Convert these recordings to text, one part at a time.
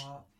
Wow.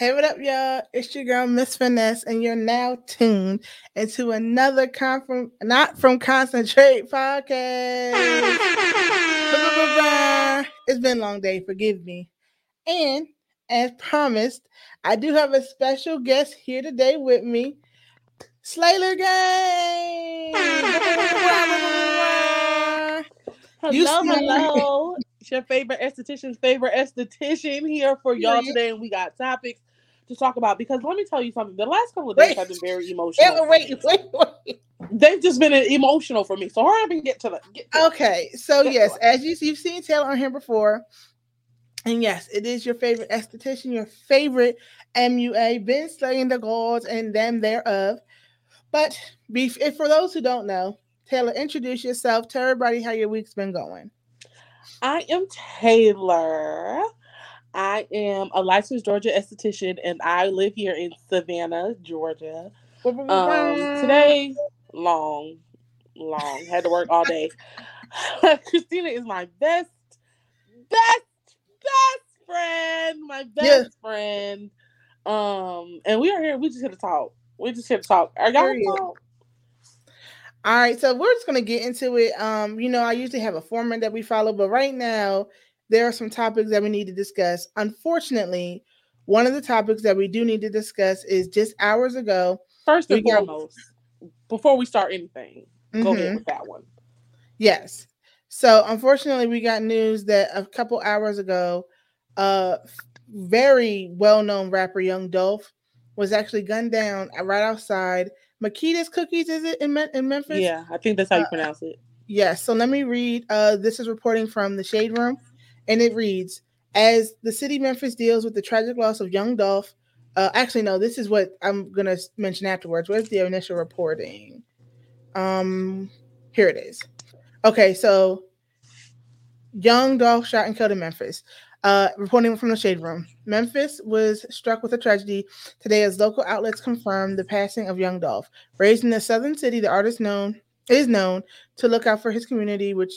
Hey, what up, y'all? It's your girl, Miss Finesse, and you're now tuned into another con from not from concentrate podcast. it's been a long day, forgive me. And as promised, I do have a special guest here today with me, Slayer Gang. hello, hello. It's your favorite esthetician's favorite esthetician here for y'all today, and we got topics to talk about because let me tell you something. The last couple of days wait, have been very emotional. Wait, wait, wait. They've just been emotional for me. So hurry up and get to the. Get to okay, so yes, as you you've seen Taylor on here before, and yes, it is your favorite esthetician, your favorite MUA, been slaying the gods and them thereof. But be, if for those who don't know, Taylor, introduce yourself. Tell everybody how your week's been going. I am Taylor. I am a licensed Georgia esthetician and I live here in Savannah, Georgia. Um, today, long, long, had to work all day. Christina is my best, best, best friend, my best yeah. friend. Um, and we are here, we just here to talk. We just here to talk. Are y'all talk? All right, so we're just gonna get into it. Um, you know, I usually have a format that we follow, but right now there are some topics that we need to discuss. Unfortunately, one of the topics that we do need to discuss is just hours ago. First and foremost, got... before we start anything, mm-hmm. go ahead mm-hmm. with that one. Yes. So unfortunately, we got news that a couple hours ago, a very well-known rapper Young Dolph was actually gunned down right outside Makeda's Cookies. Is it in, in Memphis? Yeah, I think that's how you uh, pronounce it. Yes. So let me read. Uh, this is reporting from the Shade Room and it reads As the city Memphis deals with the tragic loss of young Dolph, uh, actually, no, this is what I'm going to mention afterwards. Where's the initial reporting? Um, here it is. Okay, so young Dolph shot and killed in Memphis. Uh, reporting from the shade room, Memphis was struck with a tragedy today as local outlets confirmed the passing of young Dolph. Raised in the southern city, the artist known is known to look out for his community, which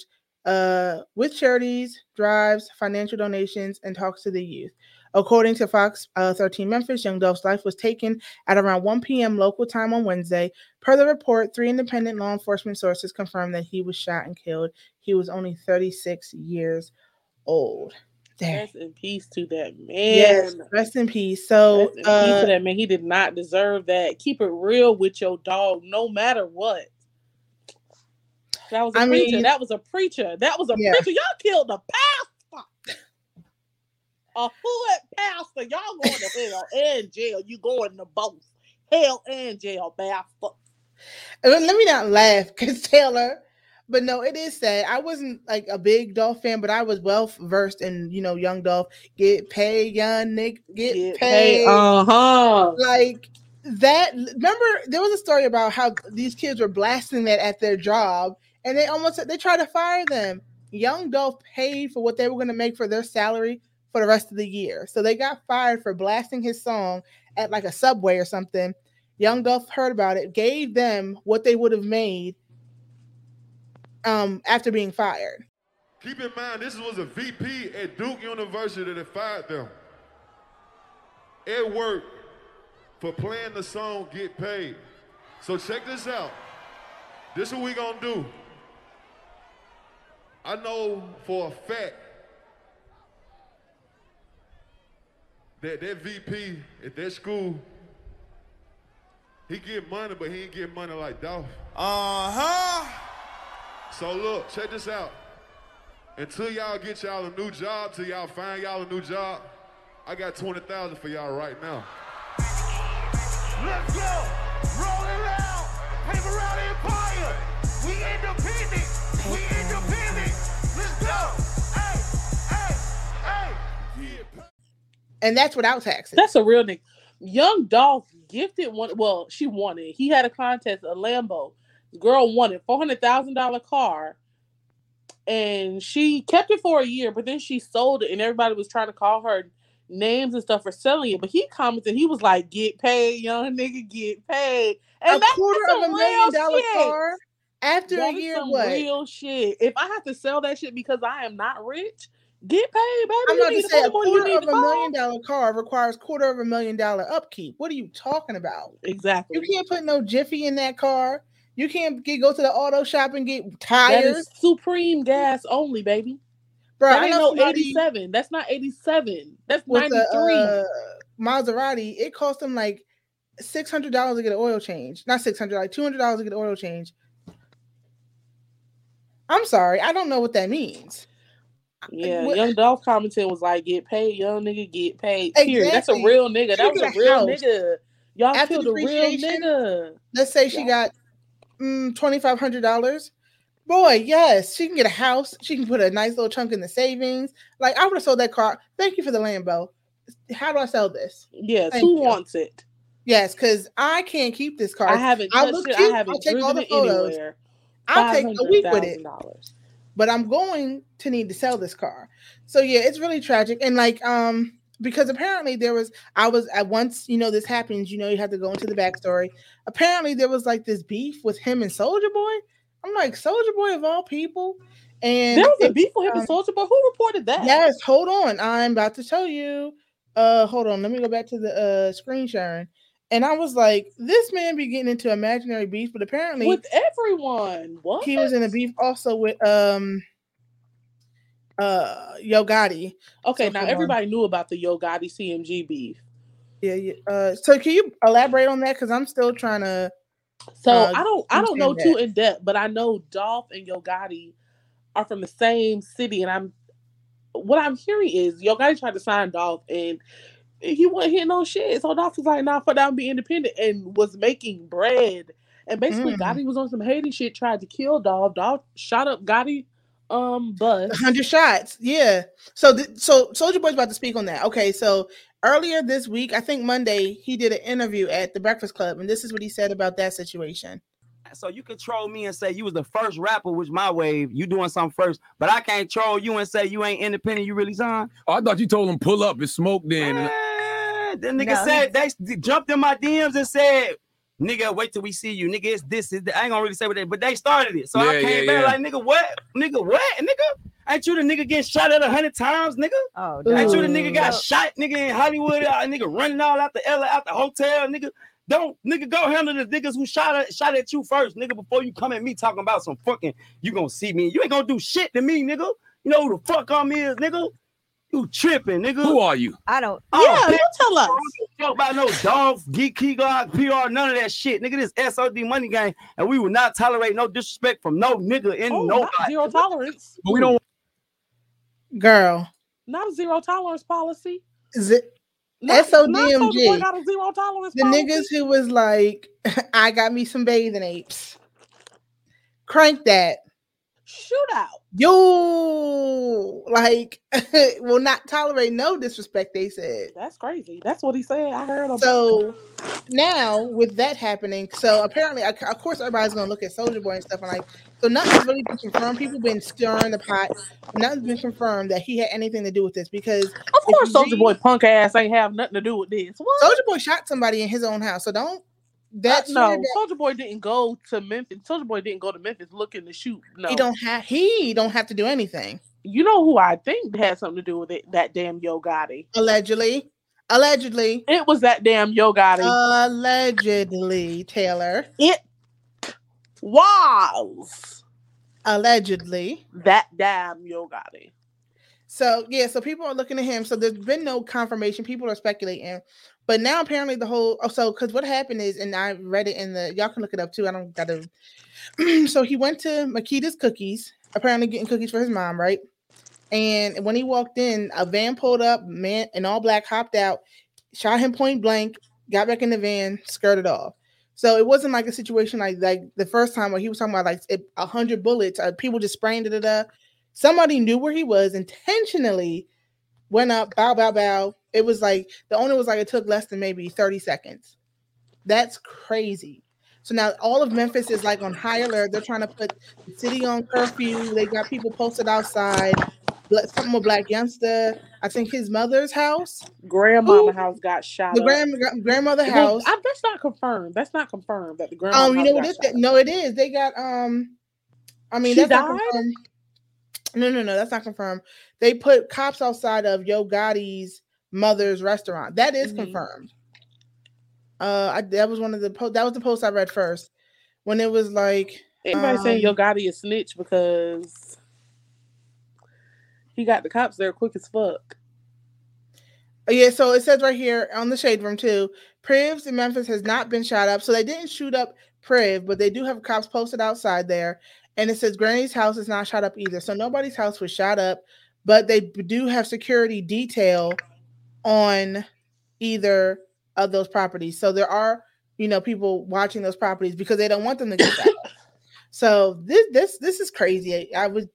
uh, with charities, drives, financial donations, and talks to the youth. According to Fox uh, 13 Memphis, Young Dolph's life was taken at around 1 p.m. local time on Wednesday. Per the report, three independent law enforcement sources confirmed that he was shot and killed. He was only 36 years old. There. Rest in peace to that man. Yes, rest in peace. So, in uh, peace to that man. He did not deserve that. Keep it real with your dog, no matter what. That was a I preacher. Mean, that was a preacher. That was a yeah. preacher. Y'all killed the pastor. A hood pastor. Y'all going to hell and jail. You going to both hell and jail, bastard. Let me not laugh because Taylor, but no, it is sad. I wasn't like a big Dolph fan, but I was well versed in you know young Dolph. Get paid, young Nick. Get, get paid. Uh huh. Like that. Remember, there was a story about how these kids were blasting that at their job, and they almost they tried to fire them. Young Dolph paid for what they were going to make for their salary for the rest of the year, so they got fired for blasting his song at like a subway or something. Young Dolph heard about it, gave them what they would have made um, after being fired. Keep in mind, this was a VP at Duke University that fired them. It worked for playing the song Get Paid. So check this out. This is what we gonna do. I know for a fact that that VP at that school, he get money, but he ain't get money like Dolph. Uh-huh. So look, check this out. Until y'all get y'all a new job, till y'all find y'all a new job, I got 20,000 for y'all right now. Let's go! Roll it out! Paper Route Empire! We independent! And that's without taxes. That's a real nigga. Young Dolph gifted one. Well, she wanted. He had a contest, a Lambo. Girl wanted four hundred thousand dollar car, and she kept it for a year. But then she sold it, and everybody was trying to call her names and stuff for selling it. But he commented, he was like, "Get paid, young nigga, get paid." And a quarter of a million dollar shit. car after That a year. some What? real shit. If I have to sell that shit because I am not rich, get paid, baby. I'm about need to say a pay more than you quarter of a million dollar car requires quarter of a million dollar upkeep. What are you talking about? Exactly. You can't put no jiffy in that car. You can't get, go to the auto shop and get tires, supreme gas only, baby. bro. that I ain't know no 87. That's not 87. That's 93. the uh, Maserati. It cost them like six hundred dollars to get an oil change. Not six hundred, like two hundred dollars to get an oil change. I'm sorry, I don't know what that means. Yeah, what- young Dolph commented was like, "Get paid, young nigga, get paid." Period. That's a real nigga. That was a real house. nigga. Y'all After killed a real nigga. Let's say she Yeah. got mm, twenty five hundred dollars. Boy, yes, she can get a house. She can put a nice little chunk in the savings. Like I would have sold that car. Thank you for the Lambo. How do I sell this? Yes, Thank who you. wants it? Yes, because I can't keep this car. I haven't I'll look it. cute, I haven't I'll take all the photos. anywhere. I'll take a week with it. $500,000. But I'm going to need to sell this car. So yeah, it's really tragic. And like um because apparently there was I was at once, you know, this happens, you know, you have to go into the backstory. Apparently there was like this beef with him and Soulja Boy. I'm like, Soulja Boy of all people. And There was a beef with him um, and Soulja Boy. Who reported that? yes, hold on. I'm about to tell you. Uh hold on, let me go back to the uh screen sharing. And I was like, this man be getting into imaginary beef, but apparently with everyone. What? he was in a beef also with um uh Yo Gotti. Okay, So now come on. everybody knew about the Yo Gotti CMG beef. Yeah, yeah. Uh, so can you elaborate on that? Because I'm still trying to. So Uh, I don't I don't know understand too in depth, but I know Dolph and Yo Gotti are from the same city, and I'm what I'm hearing is Yo Gotti tried to sign Dolph and he wasn't hitting no shit. So Dolph was like, nah, fuck that, I'm be independent and was making bread. And basically Mm. Gotti was on some hating shit, tried to kill Dolph. Dolph shot up Gotti um bus. hundred shots. Yeah. So th- so Soulja Boy's about to speak on that. Okay. So earlier this week, I think Monday, he did an interview at the Breakfast Club, and this is what he said about that situation. So you can troll me and say you was the first rapper, which my wave, you doing something first, but I can't troll you and say you ain't independent, you really signed. Oh, I thought you told him pull up and smoke then. and- Man, the nigga No, said they jumped in my DMs and said, "Nigga, wait till we see you, nigga. It's this, is that." I ain't gonna really say what they, but they started it. So I came yeah, back yeah. like, "Nigga, what? Nigga, what? Nigga, ain't you the nigga getting shot at a hundred times, nigga? Oh, Ain't you the nigga got shot, nigga in Hollywood, uh, nigga running all out the LA, out the hotel, nigga." Don't nigga go handle the niggas who shot at shot at you first, nigga, before you come at me talking about some fucking you gonna see me. You ain't gonna do shit to me, nigga. You know who the fuck I'm is, nigga. You tripping, nigga. Who are you? I don't. Oh, yeah, bitch, you tell us. Don't talk about no dogs, geek, key guard, PR, none of that shit. Nigga, this SOD money game, and we will not tolerate no disrespect from no nigga in Oh, no not zero tolerance. But we don't. Girl, Not a zero tolerance policy. is it Not, SODMG. not got a zero tolerance the policy. niggas who was like, I got me some bathing apes. Crank that. shootout. Yo, like, will not tolerate no disrespect, they said. That's crazy. That's what he said. I heard him. So now with that happening, so apparently, of of course, everybody's gonna look at Soulja Boy and stuff, and like, so nothing's really been confirmed. People been stirring the pot. Nothing's been confirmed that he had anything to do with this because of course, Soulja Boy punk ass ain't have nothing to do with this. Soulja Boy shot somebody in his own house. So don't. That's Uh, no. that Soulja Boy didn't go to Memphis. Soulja Boy didn't go to Memphis looking to shoot. No, he don't have. He don't have to do anything. You know who I think had something to do with it? That damn Yo Gotti. Allegedly, allegedly, It was that damn Yo Gotti. Allegedly, Taylor. it was Allegedly. that damn Yo Gotti. So yeah, so people are looking at him. So there's been no confirmation. People are speculating, but now apparently the whole oh, so because what happened is, and I read it in the y'all can look it up too. I don't gotta. so he went to Makeda's Cookies, apparently getting cookies for his mom, right? And when he walked in, a van pulled up, man in all black hopped out, shot him point blank, got back in the van, skirted off. So it wasn't like a situation like like the first time where he was talking about like a hundred bullets, uh, people just spraying it up. Somebody knew where he was intentionally, went up, bow, bow, bow, It was like the owner was like it took less than maybe 30 seconds. That's crazy. So now all of Memphis is like on high alert. They're trying to put the city on curfew. They got people posted outside. Something with Blac Youngsta. I think his mother's house, grandmama Ooh. house got shot. The grand, grandmother house. I, that's not confirmed. That's not confirmed that the grandma. Um, you know what it is? No, it is. They got um. I mean, she that's died? not confirmed. No, no, no, that's not confirmed. They put cops outside of Yo Gotti's mother's restaurant. That is mm-hmm. confirmed. Uh, I, that was one of the post. That was the post I read first when it was like anybody um, saying Yo Gotti is snitch because he got the cops there quick as fuck. Yeah, so it says right here on the shade room too. Privs in Memphis has not been shot up, so they didn't shoot up Priv, but they do have cops posted outside there, and it says Granny's house is not shot up either. So nobody's house was shot up, but they do have security detail on either of those properties. So there are, you know, people watching those properties because they don't want them to get shot. so this this this is crazy. I, would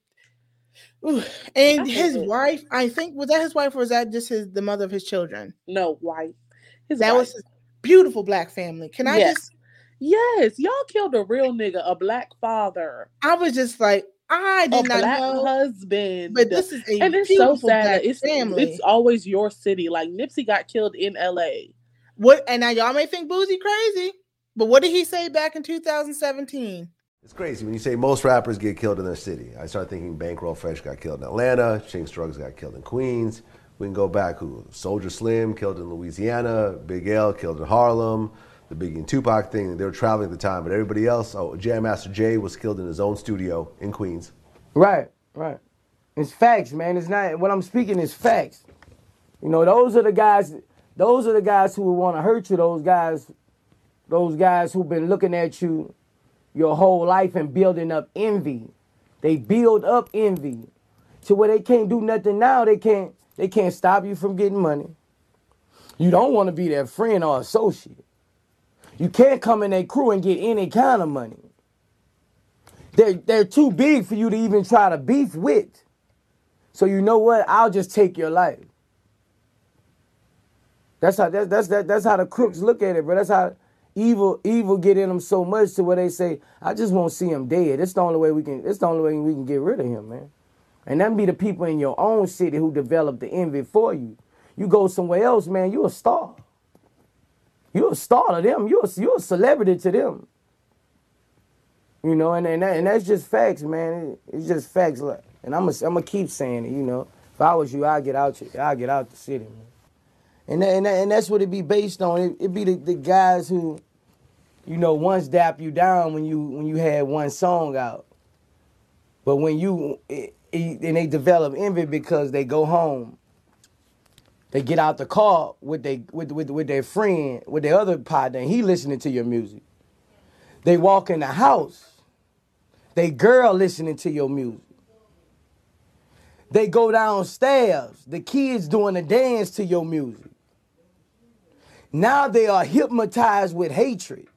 Ooh. And his it. wife, I think, was that his wife or was that just his the mother of his children? No, wife. His that wife. was his beautiful black family. Can I yes. just Yes, y'all killed a real nigga, a black father. I was just like, I did a not black know. husband. But this is a and it's so sad. It's family. It's always your city. Like Nipsey got killed in L.A. What? And now y'all may think Boosie crazy, but what did he say back in 2017? It's crazy when you say most rappers get killed in their city. I start thinking Bankroll Fresh got killed in Atlanta, Chinx Drugz got killed in Queens. We can go back who Soulja Slim killed in Louisiana, Big L killed in Harlem, the Biggie and Tupac thing. They were traveling at the time, but everybody else, oh, Jam Master Jay was killed in his own studio in Queens. Right, right. It's facts, man. It's not what I'm speaking is facts. You know, those are the guys. Those are the guys who want to hurt you. Those guys, those guys who've been looking at you your whole life and building up envy. They build up envy to where they can't do nothing now. They can't they can't stop you from getting money. You don't want to be their friend or associate. You can't come in their crew and get any kind of money. They're, they're too big for you to even try to beef with. So you know what? I'll just take your life. That's how that's that's that, that's how the crooks look at it, bro. That's how evil evil get in them so much to where they say, I just won't see him dead. It's the only way we can it's the only way we can get rid of him, man. And that be the people in your own city who develop the envy for you. You go somewhere else, man, you a star. You a star to them. You a, you a celebrity to them. You know, and and, that, and that's just facts, man. It, it's just facts. And I'm gonna keep saying it. You know, if I was you, I'd get out. I'd get out the city, man. And that, and, that, and that's what it be based on. It, it be the, the guys who, you know, once dap you down when you when you had one song out. But when you it, it, and they develop envy because they go home, they get out the car with they with with with their friend, with their other partner, and he listening to your music. They walk in the house, they girl listening to your music. They go downstairs, the kids doing the dance to your music. Now they are hypnotized with hatred.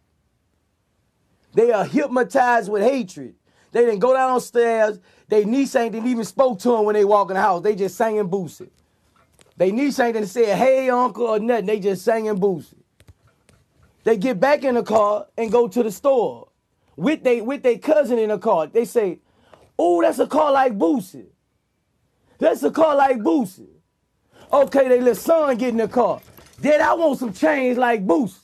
They are hypnotized with hatred. They didn't go downstairs. They niece ain't even spoke to him when they walk in the house. They just sang and boosted. They niece ain't didn't say, hey uncle or nothing. They just sang and boosted. They get back in the car and go to the store with they with their cousin in the car. They say, oh, that's a car like Boosie. That's a car like Boosie. Okay, they let son get in the car. Dad, I want some change like Boost.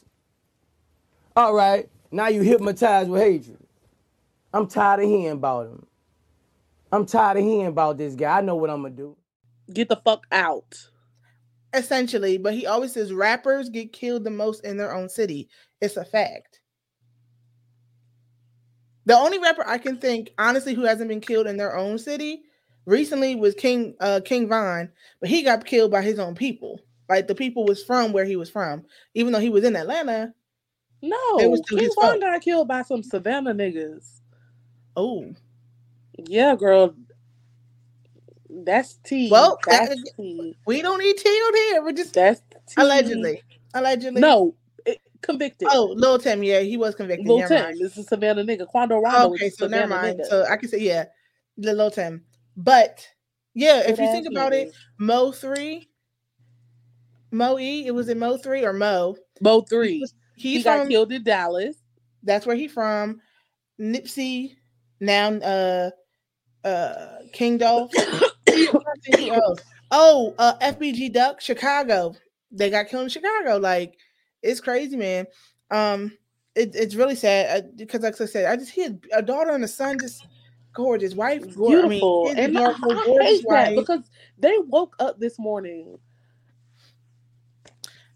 All right, now you hypnotized with hatred. I'm tired of hearing about him. I'm tired of hearing about this guy. I know what I'm gonna do. Get the fuck out. Essentially, but he always says rappers get killed the most in their own city. It's a fact. The only rapper I can think, honestly, who hasn't been killed in their own city recently was King uh, King Von, but he got killed by his own people. Like the people was from where he was from, even though he was in Atlanta. No, it was King Von got killed by some Savannah niggas. Oh, yeah, girl. That's tea. Well, that's that, tea. we don't need tea on here. We're just that's tea. allegedly, allegedly. No, it, convicted. Oh, Lil Tim, yeah, he was convicted. Lil Tim, this is Savannah nigga. Quando Rondo. Okay, so never mind. Nigga. So I can say yeah, Lil Tim, but yeah, if you think about it, Mo three Mo E. It was in Mo three or Mo. Mo three. He's he got from killed in Dallas. that's where he from. Nipsey now uh uh King Dolph. Oh, uh FBG Duck, Chicago. They got killed in Chicago. Like it's crazy, man. Um, it, it's really sad uh, because, like I said, I just hear a daughter and a son, just gorgeous wife, gor- I mean, Beautiful. and I, I gorgeous hate that wife. because they woke up this morning.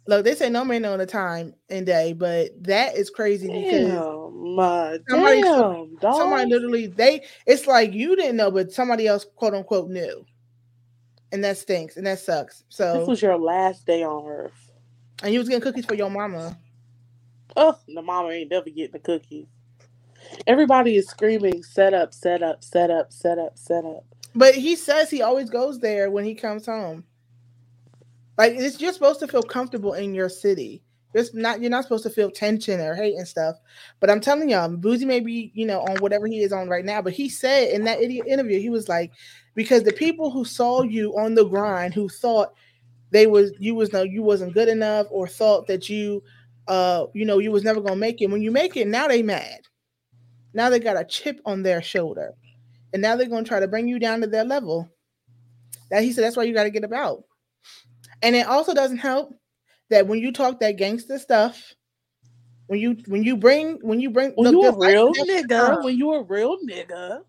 Look, they say no man know the time and day, but that is crazy because Damn, my somebody, damn, somebody literally they it's like you didn't know, but somebody else quote unquote knew. And that stinks and that sucks. So this was your last day on earth. and you was getting cookies for your mama. Oh, the mama ain't never getting the cookies. Everybody is screaming, set up, set up, set up, set up, set up. But he says he always goes there when he comes home. Like it's you're supposed to feel comfortable in your city. It's not you're not supposed to feel tension or hate and stuff. But I'm telling y'all, Boosie may be, you know, on whatever he is on right now. But he said in that interview, he was like, because the people who saw you on the grind, who thought they was you was no you wasn't good enough, or thought that you uh you know you was never gonna make it. When you make it, now they mad. Now they got a chip on their shoulder. And now they're gonna try to bring you down to their level. That he said that's why you got to get about. And it also doesn't help that when you talk that gangster stuff, when you when you bring when you bring When look, you a real and death in the nigga, when you a real nigga,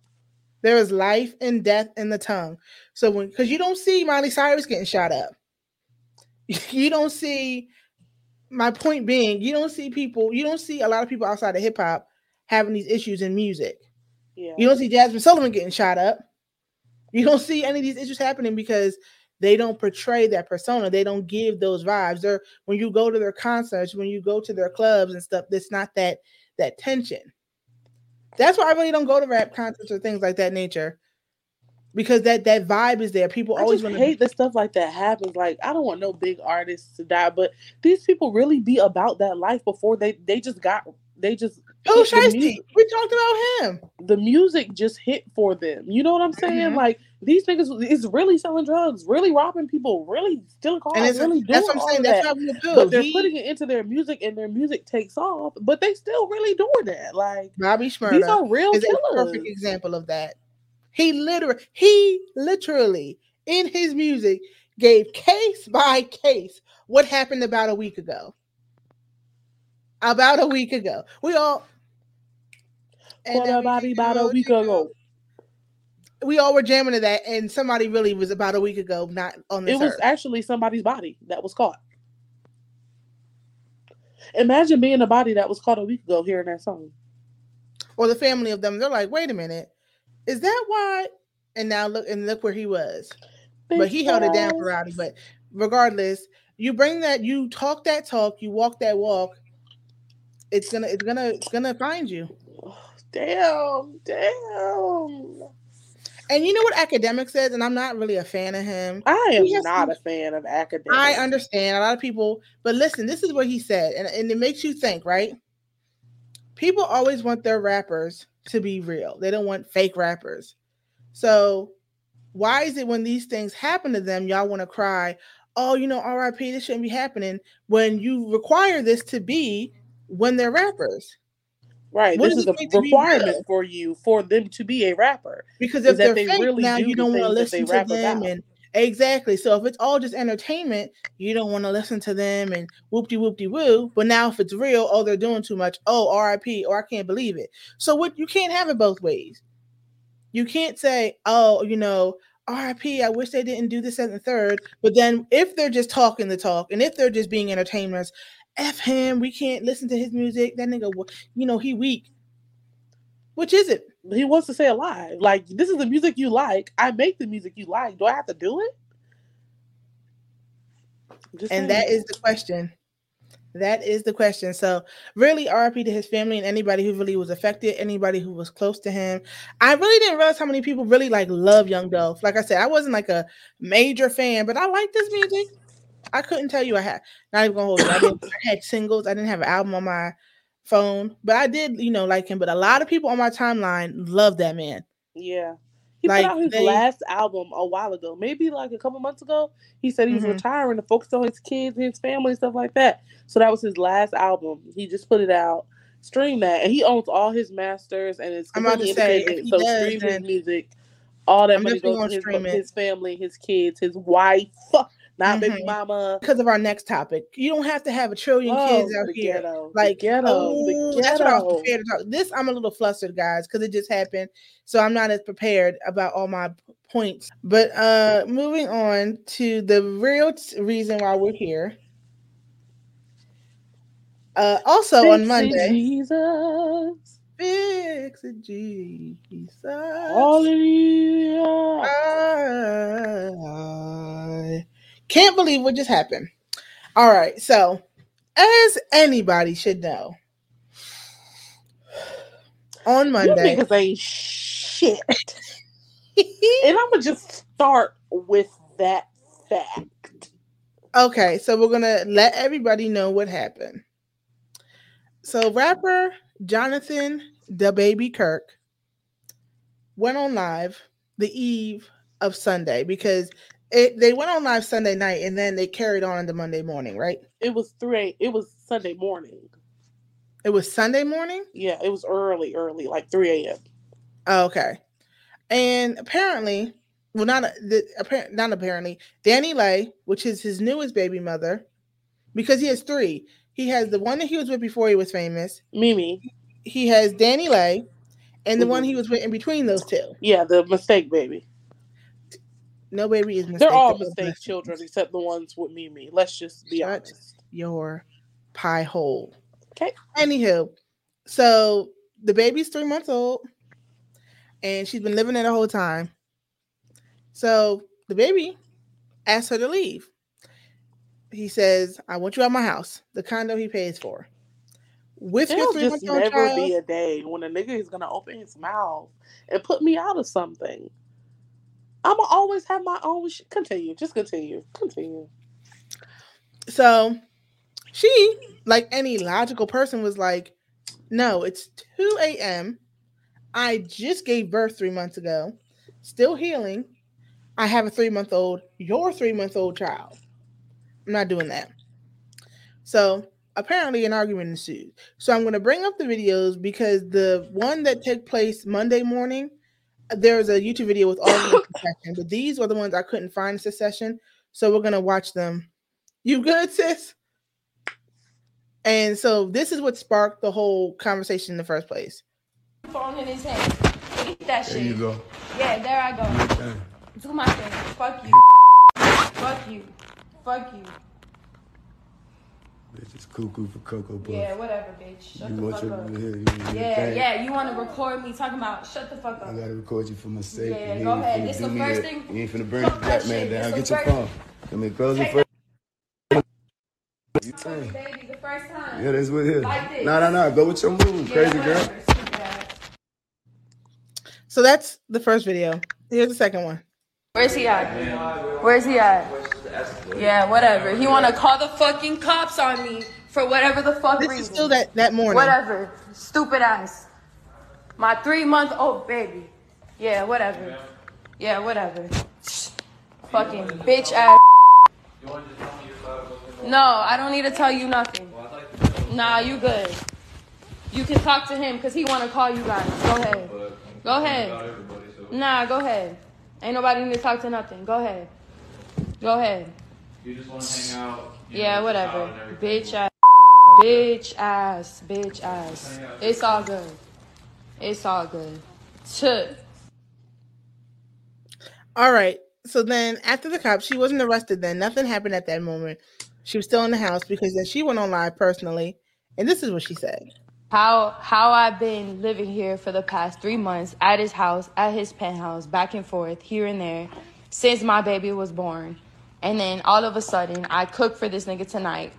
there is life and death in the tongue. So when because you don't see Miley Cyrus getting shot up, you don't see. My point being, you don't see people. You don't see a lot of people outside of hip hop having these issues in music. yeah. You don't see Jazmine Sullivan getting shot up. You don't see any of these issues happening because they don't portray that persona. They don't give those vibes. They're when you go to their concerts, when you go to their clubs and stuff, it's not that that tension. That's why I really don't go to rap concerts or things like that nature. Because that that vibe is there. People I always want to hate that stuff like that happens. Like I don't want no big artists to die, but these people really be about that life before they they just got they just Oh, Shiesty, we talked about him. the music just hit for them. You know what I'm saying? Mhm. Like these niggas is really selling drugs, really robbing people, really stealing cars, And it's, really doing that's what I'm saying. That's that. how we do. But they're He- putting it into their music, and their music takes off. But they still really doing that. Like Bobby these Shmurda. are real is a killers. perfect example of that. He literally, he literally in his music gave case by case what happened about a week ago. About a week ago, we all. and Caught a then body we- about a week ago. We all were jamming to that, and somebody really was about a week ago, not on this It was earth. actually somebody's body that was caught. Imagine being a body that was caught a week ago hearing that song. or the family of them. They're like, wait a minute, is that why? And now look and look where he was. but he held it down for Rowdy. But regardless, you bring that, you talk that talk, you walk that walk. It's gonna, it's gonna, it's gonna find you. Damn, damn. And you know what academic says, and I'm not really a fan of him. I am not a fan of Akademiks. I understand a lot of people, but listen, this is what he said, and, and it makes you think, right? People always want their rappers to be real. They don't want fake rappers. So why is it when these things happen to them, y'all want to cry, oh, you know, RIP, this shouldn't be happening when you require this to be when they're rappers? Right. What This is a mean to be requirement for you for them to be a rapper. Because if they're they fake really now, do you don't want to things that they listen to them about. and exactly. So if it's all just entertainment, you don't want to listen to them and whoopty whoopty woo. But now if it's real, oh, they're doing too much. Oh, RIP, or oh, I can't believe it. So what you can't have it both ways. You can't say, oh, you know, RIP, I wish they didn't do this and the third. But then if they're just talking the talk and if they're just being entertainers, F him, we can't listen to his music. That nigga, you know, he weak. Which is it? He wants to say a lie. Like, this is the music you like. I make the music you like. Do I have to do it? Just And saying. that is the question. That is the question. So, really, RIP to his family and anybody who really was affected, anybody who was close to him. I really didn't realize how many people really like love Young Dolph. Like I said, I wasn't like a major fan, but I like this music. I couldn't tell you I had not even gonna hold you. I, I had singles. I didn't have an album on my phone, but I did, you know, like him. But a lot of people on my timeline love that man. Yeah. He Like, put out his they- last album a while ago, maybe like a couple months ago. He said he was Mhm. retiring to focus on his kids, his family, stuff like that. So that was his last album. He just put it out. Stream that, and he owns all his masters, and it's to completely independent. So does, stream his music. All that I'm money goes gonna his, his family, his kids, his wife, not baby Mhm. mama. because of our next topic. You don't have to have a trillion Oh, kids out the here. ghetto, the Like ghetto, oh, the that's what I was prepared to talk. This I'm a little flustered, guys, because it just happened. So I'm not as prepared about all my points. But uh moving on to the real t- reason why we're here. Uh also on Fix it, Monday, Jesus. fix it, Jesus. Hallelujah. I can't believe what just happened. All right, so as anybody should know, on You Monday, niggas ain't shit. and I'm gonna just start with that fact. okay, so we're gonna let everybody know what happened. So rapper Jonathan DaBaby Kirk went on live the eve of Sunday because it, they went on live Sunday night and then they carried on into Monday morning, right? It was three. It was Sunday morning. It was Sunday morning. Yeah, it was early, early, like 3 a.m. Oh, okay. And apparently, well, not the apparent, not apparently, DaniLeigh, which is his newest baby mother, because he has three. He has the one that he was with before he was famous. Mimi. He has DaniLeigh, and the mm-hmm. one he was with in between those two. Yeah, the mistake baby. No baby is mistake. They're all both mistake children except the ones with Mimi. Let's just be Shut honest. Your pie hole. Okay. Anywho, so the baby's three months old, and she's been living there the whole time. So the baby asks her to leave. He says, "I want you out of my house, the condo he pays for." With your There'll three just never child, be a day when a nigga is gonna open his mouth and put me out of something. I'ma always have my own shit. Continue. Just continue. Continue. so she, like any logical person, was like, "No, it's two a.m. I just gave birth three months ago, still healing. I have a three month old, your three month old child. I'm not doing that. So apparently, an argument ensued. So I'm going to bring up the videos because the one that took place Monday morning, there's a YouTube video with all of them in succession, but these are the ones I couldn't find in succession. So we're going to watch them. You good, sis? And so this is what sparked the whole conversation in the first place. phone in his hand. Look at that shit. There you go. Yeah, there I go. Do my thing. Fuck you. Fuck you. Fuck you. Bitch, it's cuckoo for Cocoa Puff. Yeah, whatever, bitch. Shut you the want fuck your, up. here, you, you Yeah, yeah. You want to record me talking about shut the fuck up. I gotta record you for my sake. Yeah, you go ain't ahead. finna This do the me first that. thing- You ain't finna burn Fuck the that black man shit. down. This Get the your first- phone. Come here, close it Take first. You Fuck thing. you, baby, the first time. Yeah, that's what it is. Like this. Nah, nah, nah. Go with your move, Yeah, crazy girl. whatever, stupid ass. So that's the first video. Here's the second one. Where's he at? Where's he at? Yeah, whatever. He want to call the fucking cops on me for whatever the fuck This reason. is still that, that morning. Whatever. Stupid ass. My three month old baby. Yeah, whatever. Yeah, whatever. Fucking bitch ass. No, I don't need to tell you nothing. Nah, you good. You can talk to him because he want to call you guys. Go ahead. Go ahead. Nah, go ahead. Ain't nobody need to talk to nothing. Go ahead. Go ahead. You just want to hang out. Yeah, know, whatever. child and everything. Bitch ass. Bitch ass. Bitch ass. It's all good. It's all good. Took. All right. So then after the cops, she wasn't arrested then. Nothing happened at that moment. She was still in the house because then she went on live personally. And this is what she said. How how I've been living here for the past three months at his house, at his penthouse, back and forth, here and there, since my baby was born. And then all of a sudden, I cook for this nigga tonight.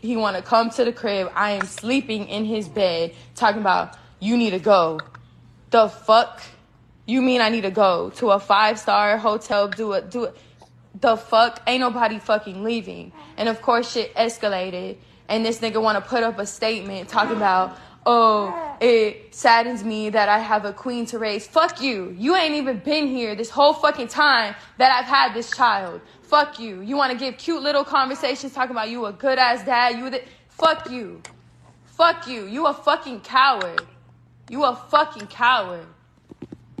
He want to come to the crib. I am sleeping in his bed, talking about you need to go. The fuck? You mean I need to go to a five star hotel? Do it? Do it? The fuck? Ain't nobody fucking leaving. And of course, shit escalated. And this nigga want to put up a statement talking about, oh, it saddens me that I have a queen to raise. Fuck you. You ain't even been here this whole fucking time that I've had this child. Fuck you. You want to give cute little conversations talking about you a good ass dad. You the fuck you. Fuck you. You a fucking coward. You a fucking coward.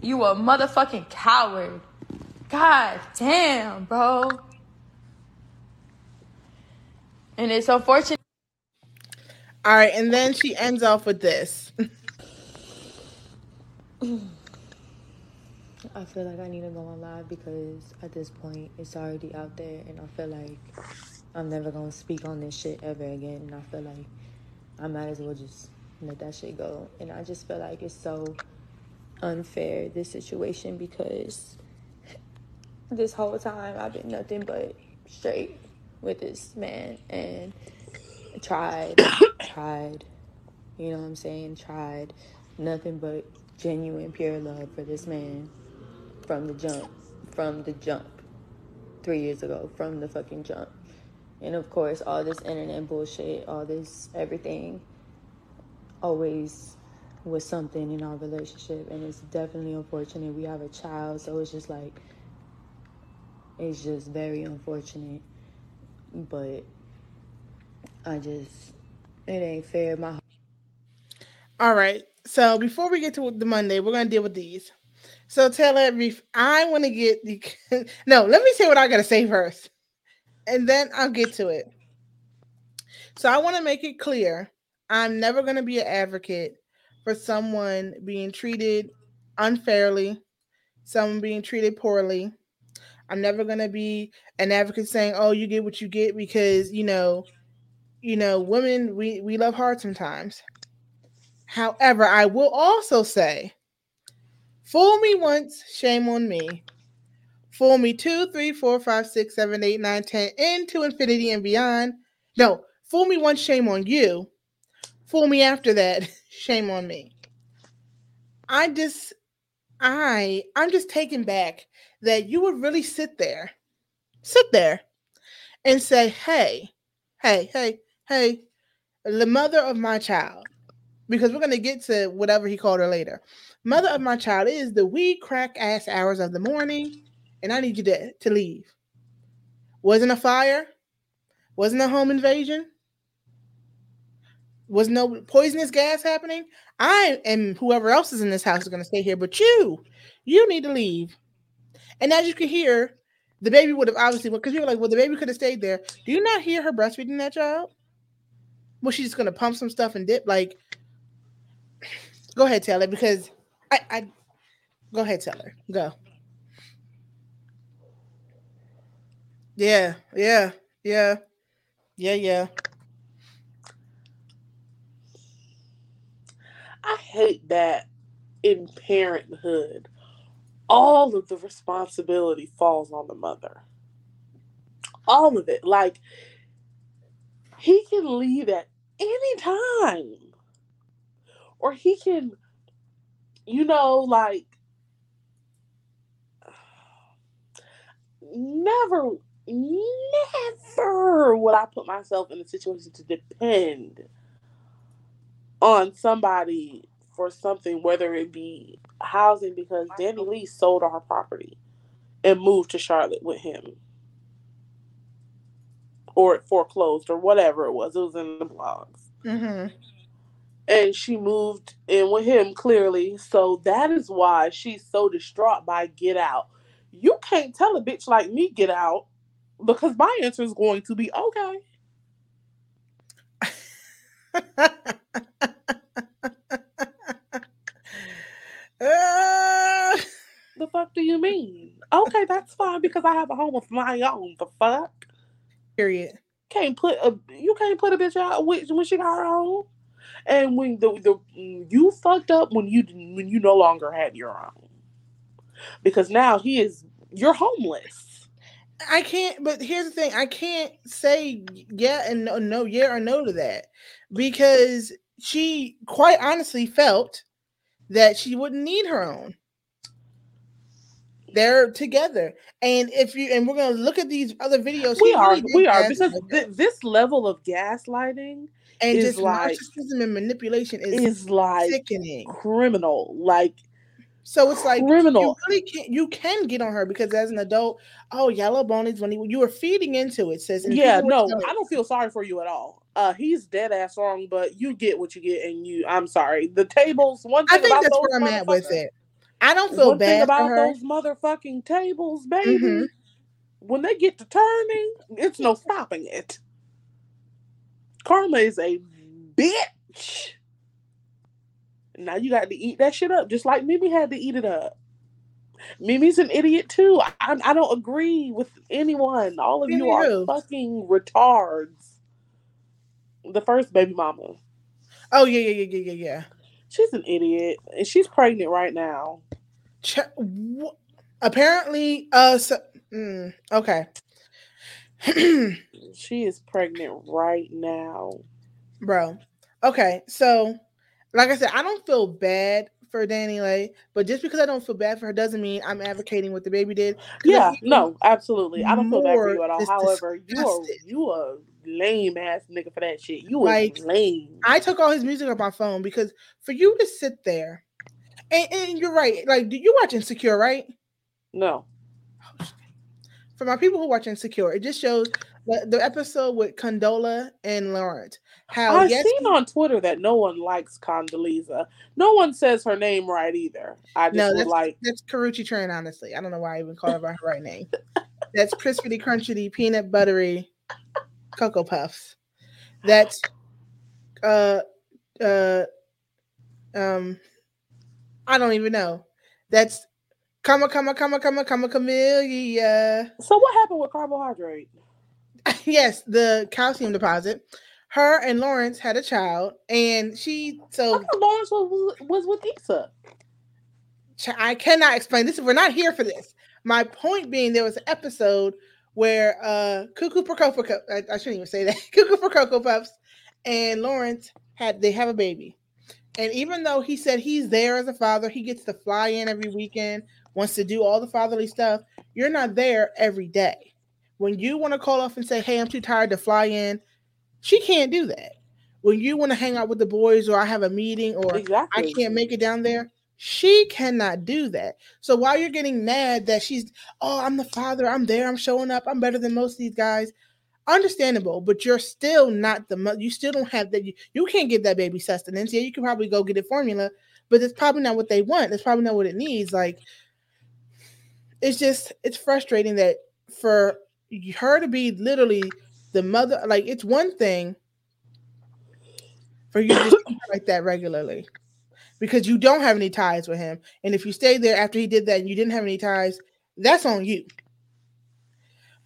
You a motherfucking coward. God damn, bro. And it's unfortunate. All right, and then she ends off with this. I feel like I need to go on live because at this point it's already out there and I feel like I'm never gonna speak on this shit ever again and I feel like I might as well just let that shit go. And I just feel like it's so unfair this situation because this whole time I've been nothing but straight with this man and tried, tried, you know what I'm saying? Tried nothing but genuine, pure love for this man from the jump, from the jump, three years ago, from the fucking jump. And of course, all this internet bullshit, all this everything always was something in our relationship. And it's definitely unfortunate. We have a child, so it's just like, it's just very unfortunate. But I just, it ain't fair. My All right. So before we get to the Monday, we're gonna deal with these. So Taylor, Reef, I want to get the no. Let me say what I gotta say first, and then I'll get to it. So I want to make it clear: I'm never gonna be an advocate for someone being treated unfairly, someone being treated poorly. I'm never gonna be an advocate saying, "Oh, you get what you get," because you know, you know, women we we love hard sometimes. However, I will also say, fool me once, shame on me. Fool me two, three, four, five, six, seven, eight, nine, ten, into infinity and beyond. No, fool me once, shame on you. Fool me after that, shame on me. I just, I, I'm just taken back that you would really sit there, sit there, and say, "Hey, hey, hey, hey, the mother of my child." because we're going to get to whatever he called her later. Mother of my child is the wee crack ass hours of the morning, and I need you to, to leave. Wasn't a fire, wasn't a home invasion, was no poisonous gas happening. I and whoever else is in this house is going to stay here, but you, you need to leave. And as you can hear, the baby would have obviously because we were like, well, the baby could have stayed there. Do you not hear her breastfeeding that child? Was she just to pump some stuff and dip? Like, Go ahead, Taylor, because I, I go ahead, Taylor. Go. Yeah, yeah, yeah, yeah, yeah. I hate that in parenthood, all of the responsibility falls on the mother. All of it. Like, he can leave at any time or he can, you know, like never, never would I put myself in a situation to depend on somebody for something, whether it be housing, because DaniLeigh sold our property and moved to Charlotte with him. Or it foreclosed or whatever it was. It was in the blogs. Mm-hmm and she moved in with him clearly. So that is why she's so distraught by Get Out. You can't tell a bitch like me Get Out because my answer is going to be okay. the fuck do you mean? Okay, that's fine because I have a home of my own. The fuck? Period. Can't put a you can't put a bitch out when she got her own. And when the, the you fucked up when you when you no longer had your own, because now he is you're homeless. I can't. But here's the thing: I can't say yeah and no, no yeah or no to that because she quite honestly felt that she wouldn't need her own. They're together, and if you and we're gonna look at these other videos. We are, we are because th- this level of gaslighting and is just like narcissism and manipulation is, is like sickening. criminal. Like So it's like criminal. you really can you can get on her because as an adult, oh yellow bone is when you, you were feeding into it, says yeah, no, I don't feel sorry for you at all. Uh, he's dead ass wrong, but you get what you get, and you. I'm sorry. The tables. One I think that's where I'm at with it. I don't feel One thing bad about for her. those motherfucking tables, baby. Mhm. When they get to turning, it's no stopping it. Karma is a bitch. Now you got to eat that shit up, just like Mimi had to eat it up. Mimi's an idiot too. I, I don't agree with anyone. All of you are fucking retards. The first baby mama. Oh yeah, yeah, yeah, yeah, yeah, yeah. She's an idiot, and she's pregnant right now. Ch- wh- apparently, uh, so, mm, okay. She is pregnant right now. bro. Okay, so like I said, I don't feel bad for DaniLeigh, but just because I don't feel bad for her doesn't mean I'm advocating what the baby did. Yeah, no, absolutely. I don't feel bad for you at all. However, you are you a lame ass nigga for that shit. You Like, lame. I took all his music off my phone because for you to sit there, and, and you're right. Like, do you watch Insecure, right? No. For my people who watch Insecure, it just shows the, the episode with Condola and Lawrence. How I've yes, seen on Twitter that no one likes Condoleezza. No one says her name right either. I just no, that's like that's Karrueche Tran. Honestly, I don't know why I even call her by her right name. That's crispity, crunchy, peanut buttery cocoa puffs. That's uh uh um I don't even know. That's comma comma comma comma comma camellia. So what happened with carbohydrate? yes, the calcium deposit. Her and Lawrence had a child, and she so Lawrence was, was with Issa. I cannot explain this. We're not here for this. My point being, there was an episode where uh Cuckoo for Cocoa Puffs, I, I shouldn't even say that. Cuckoo for Cocoa Puffs and Lawrence had they have a baby. And even though he said he's there as a father, he gets to fly in every weekend, wants to do all the fatherly stuff. You're not there every day. When you want to call off and say, Hey, I'm too tired to fly in, she can't do that. When you want to hang out with the boys or I have a meeting or I can't make it down there, she cannot do that. So while you're getting mad that she's, oh, I'm the father, I'm there, I'm showing up, I'm better than most of these guys, understandable, but you're still not the mo- you still don't have that. You, you can't give that baby sustenance. Yeah, you can probably go get a formula, but it's probably not what they want. It's probably not what it needs. Like, it's just it's frustrating that for her to be literally the mother, like it's one thing for you to like that regularly because you don't have any ties with him. And if you stay there after he did that and you didn't have any ties, that's on you.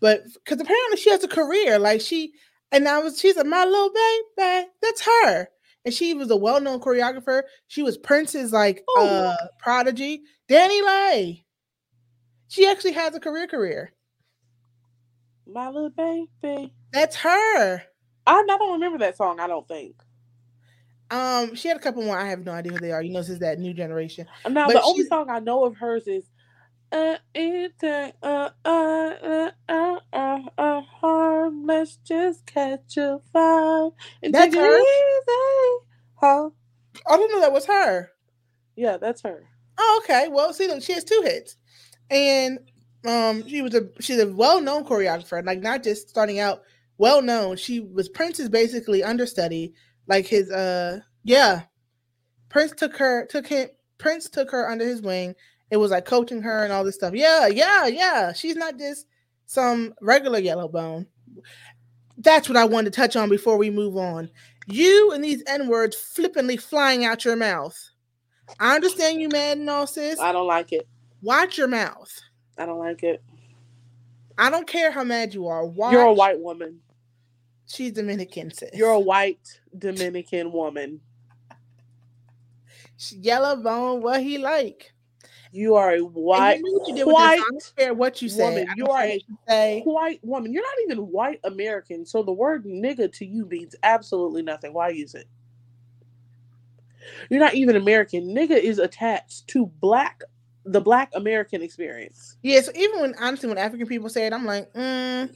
But because apparently she has a career, like she and I was she's a my little baby, that's her. And she was a well-known choreographer. She was Prince's like uh prodigy, DaniLeigh. She actually has a career career. My little baby. That's her. I, I don't remember that song, I don't think. Um, she had a couple more. I have no idea who they are. You know, this is that new generation. Now But the only song I know of hers is uh, uh, uh, uh, uh, uh, uh, harm. Let's just catch a vibe and That's take her? easy. Huh? I didn't know that was her. Yeah, that's her. Oh, okay. Well, see, she has two hits, and um, she was a she's a well known choreographer. Like not just starting out, well known. She was Prince's basically understudy. Like his uh, yeah. Prince took her took him. Prince took her under his wing. It was like coaching her and all this stuff. Yeah, yeah, yeah. She's not just some regular yellow bone. That's what I wanted to touch on before we move on. You and these N words flippantly flying out your mouth. I understand you mad and all, sis. I don't like it. Watch your mouth. I don't like it. I don't care how mad you are. Watch. You're a white woman. She's Dominican, sis. You're a white Dominican woman. yellow bone. What he like? You are a white, you knew what you did white I don't care what you say. woman. You are a say. white woman. You're not even white American, so the word nigga to you means absolutely nothing. Why use it? You're not even American. Nigga is attached to black, the black American experience. Yeah. So even when honestly, when African people say it, I'm like, mm,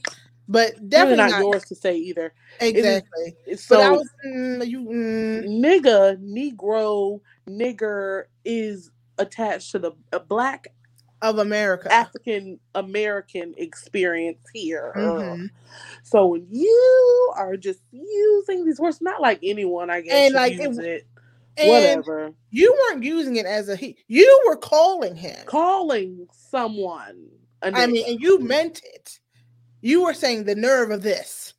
but Definitely not, not, yours to say either. Exactly. it's so was mm, you. Mm, nigga, negro, nigger is attached to the a black of America. African American experience here. Mhm. So when you are just using these words, not like anyone, I guess, And, like, use it- it. Whatever. You weren't using it as a he. You were calling him. Calling someone. I mean, and you meant it. You were saying the nerve of this.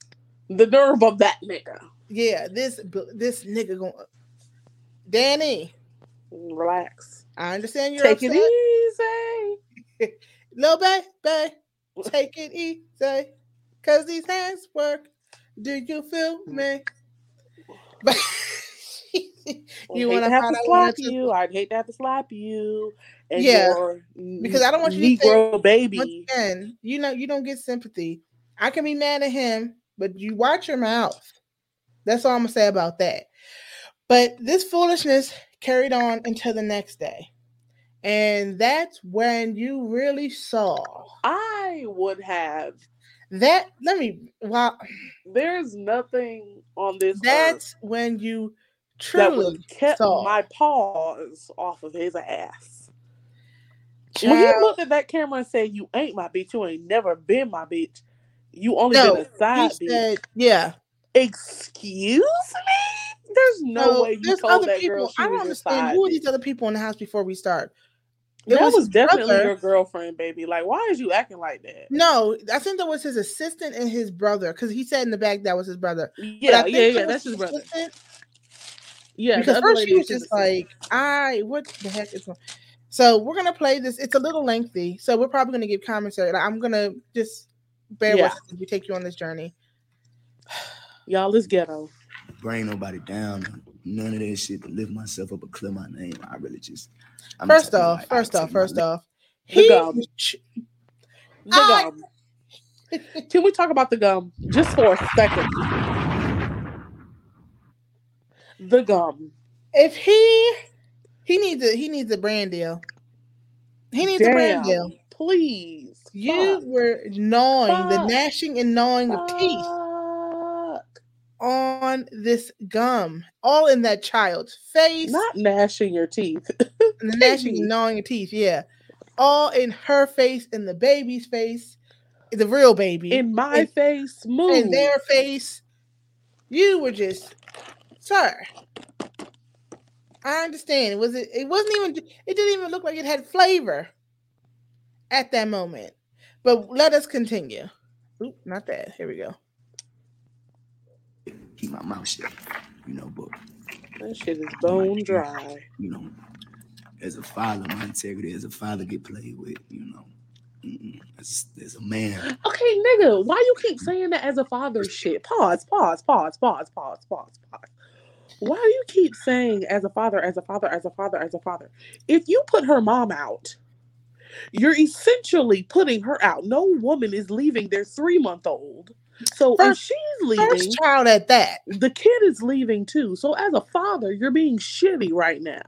the nerve of that nigga. Yeah, this this nigga going. Danny, Relax. I understand you're Take upset. it easy. Little baby, take it easy. Cause these hands work. Do you feel mm. me? You You want to have to slap you. I'd hate to have to slap you. And Yeah, because I don't want you to Negro think baby. once again, you know, you don't get sympathy. I can be mad at him, but you watch your mouth. That's all I'm gonna say about that. But this foolishness carried on until the next day. And that's when you really saw I would have. that. Let me well. There's nothing on this That's when you truly kept saw. my paws off of his ass. When he Child, looked at that camera and said, "You ain't my bitch. You ain't never been my bitch. You only no, been a side bitch." said, yeah. Excuse me? There's no way you told other that people. girl she I don't understand who are these other people in the house before we start. It That was was definitely brother. your girlfriend, baby. Like, why is you acting like that? No, I think that was his assistant and his brother because he said in the back that was his brother. Yeah, yeah, yeah. That's his brother. assistant Yeah, because first she was just like, "I what the heck is?" Going? So we're gonna play this. It's a little lengthy, so we're probably gonna give commentary. Like, I'm gonna just bear Yeah. with us as we take you on this journey. Y'all is ghetto. Bring nobody down. None of that shit to lift myself up or clear my name. I really just. I'm first off, like, first off, first off, The gum. The I- gum. Can we talk about the gum just for a second? The gum. if he he needs a he needs a brand deal. He needs a brand deal. Please. You Fuck. were gnawing the gnashing and gnawing of teeth Fuck. On this gum, all in that child's face. Not gnashing your teeth. gnashing gnawing of teeth, yeah. All in her face, in the baby's face, the real baby, In my in, face, move. in their face. You were just, sir. I understand. Was it? It wasn't even. It didn't even look like it had flavor at that moment. But let us continue. Oop, not that. Here we go. My mouth shut. You know, but That shit is bone dry. you know, as a father, my integrity as a father get played with. You know, Mm-mm. as, as a man, Okay, nigga, why you keep saying that as a father shit? Pause, pause, pause, pause, pause, pause, pause. Why do you keep saying as a father, as a father, as a father, as a father? If you put her mom out, you're essentially putting her out. No woman is leaving their three month old. So if First- she's leaving, First child at that. the kid is leaving too. So as a father, you're being shitty right now.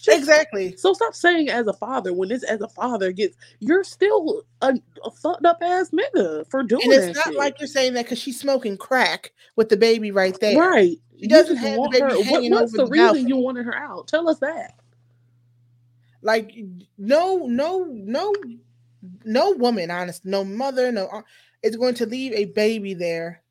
Just- Exactly. So stop saying as a father when this as a father gets you're still a, a fucked up ass nigga for doing And it's not shit. like you're saying that because she's smoking crack with the baby right there. right. She doesn't have the baby her- what- hanging what's over the the reason you wanted her out? Tell us that. Like no, no, no, no woman, honest, no mother, no is going to leave a baby there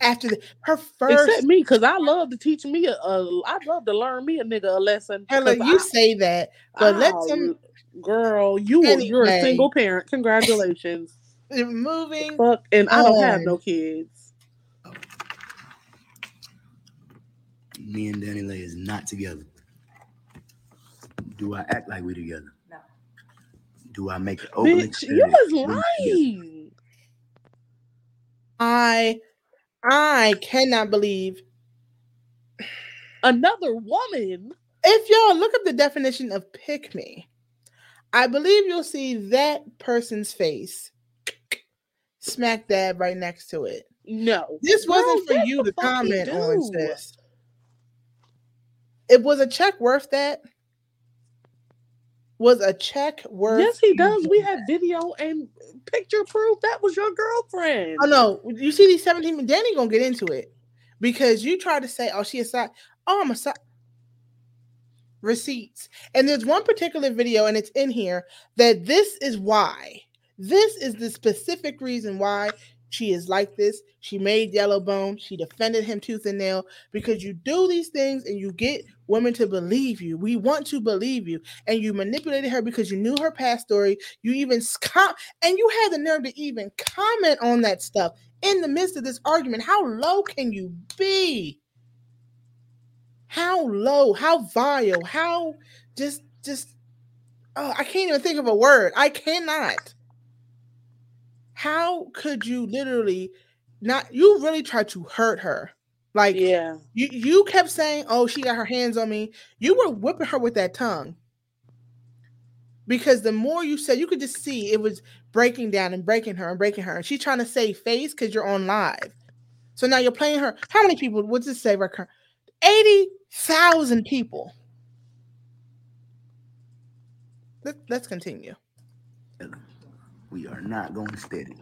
after the, her first. Except me, because I love to teach me a, a I'd love to learn me a nigga a lesson. Hella, 'cause you I- say that, but let I'll- some girl, you are- you're a single parent. Congratulations. moving. Fuck, and I don't have no kids. me and DaniLeigh is not together. Do I act like we're together? No. Do I make it openly Bitch, clear you was lying. I, I cannot believe Another woman. if y'all look up the definition of pick me, I believe you'll see that person's face smack dab right next to it. No. This wasn't for you to comment on, do. sis. It was a check worth that. Was a check worth. Yes, he does. We have video and picture proof that was your girlfriend. Oh no, you see these 17 Danny gonna get into it because you try to say, oh, she a side. Oh, I'm a side. Receipts. And there's one particular video, and it's in here that this is why. This is the specific reason why she is like this. She made Yellowbone. She defended him tooth and nail because you do these things and you get women to believe you. We want to believe you. And you manipulated her because you knew her past story. You even com- and you had the nerve to even comment on that stuff in the midst of this argument. How low can you be? How low, how vile, how just just oh, I can't even think of a word. I cannot. How could you literally not you really tried to hurt her? Like yeah, you you kept saying, "Oh, she got her hands on me." You were whipping her with that tongue. Because the more you said, you could just see it was breaking down and breaking her and breaking her. And she's trying to save face because you're on live. So now you're playing her. How many people? What's it say? Eighty thousand people. Let, let's continue. We are not going steady.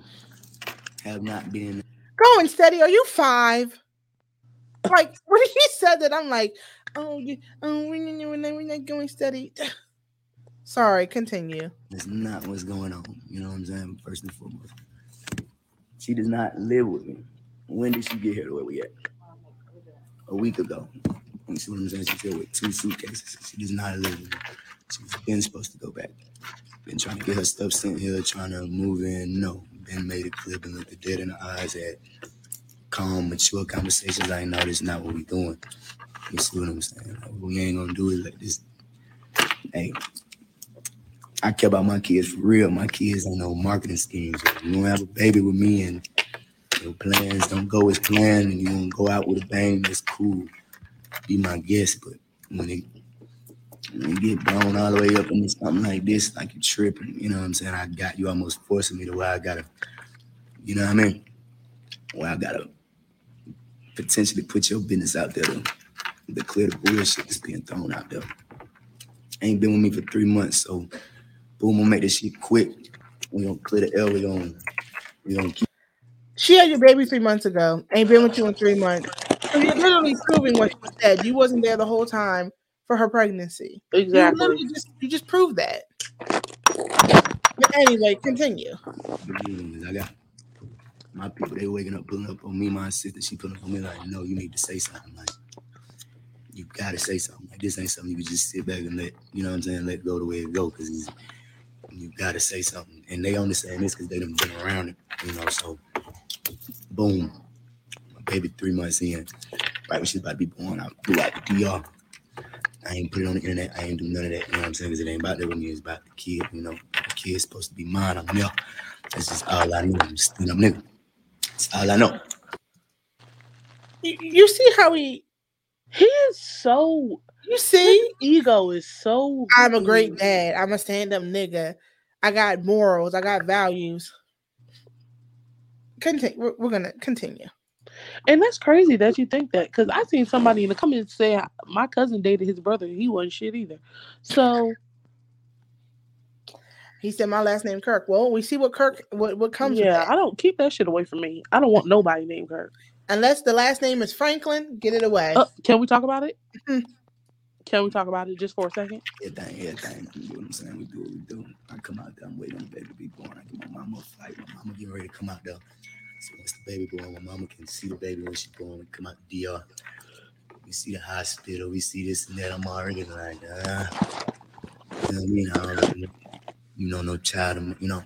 Have not been. Going steady. Are you five? Like when he said that, I'm like, oh, you, oh, we're not, going steady. Sorry, continue. That's not what's going on. You know what I'm saying? First and foremost, she does not live with me. When did she get here to where we at? A week ago. You see what I'm saying? She's here with two suitcases. She does not live with me. She's been supposed to go back. Been trying to get her stuff sent here, trying to move in. No. Been made it clear, been looked the dead in the eyes at calm, mature conversations. I know that's not what we doing. You see what I'm saying? We ain't gonna do it like this. Hey, I care about my kids for real. My kids don't know marketing schemes. If you don't have a baby with me and your plans don't go as planned and you want to go out with a bang, that's cool. Be my guest. But when it you get blown all the way up into something like this, like you're tripping, you know what I'm saying? I got you almost forcing me to where I gotta, you know what I mean? Where I gotta potentially put your business out there to, to clear the bullshit that's being thrown out there. Ain't been with me for three months, so boom, we'll make this shit quick. We gonna clear the L. We we gonna keep. She had your baby three months ago. Ain't been with you in three months. You're literally proving what you said. You wasn't there the whole time for her pregnancy. Exactly. You just you just proved that. But anyway, continue. I got my people. They waking up, pulling up on me. My sister, she pulling up on me like, no, you need to say something. Like, you gotta say something. Like, this ain't something you can just sit back and let, you know what I'm saying, let go the way it go. Cause you gotta say something. And they only saying this because they done been around it, you know. So, boom, my baby three months in, right when she's about to be born, I blew out the DR. I ain't put it on the internet. I ain't do none of that. You know what I'm saying? Because it ain't about that with me. It's about the kid. You know, the kid's supposed to be mine. I'm there. That's just all I know. I'm stand up nigga. That's all I know. You, you see how he he is so you see ego is so I'm a great dad. I'm a stand-up nigga. I got morals. I got values. Continue. We're, we're gonna continue. And that's crazy that you think that because I seen somebody in the comments say my cousin dated his brother. He wasn't shit either. So he said my last name Kirk. Well, we see what Kirk what, what comes. Yeah, I don't keep that shit away from me. I don't want nobody named Kirk. Unless the last name is Franklin, get it away. Uh, can we talk about it? can we talk about it just for a second? Yeah, thing, yeah, thing. You know what I'm saying? We do what we do. I come out there, I'm waiting on the baby to be born. I get my mama a flight. My mama getting ready to come out there. So once the baby born, my mama can see the baby when she born. We come out the DR. We see the hospital. We see this and that. I'm already like, ah. You know what I mean? I don't you know, no child. You know,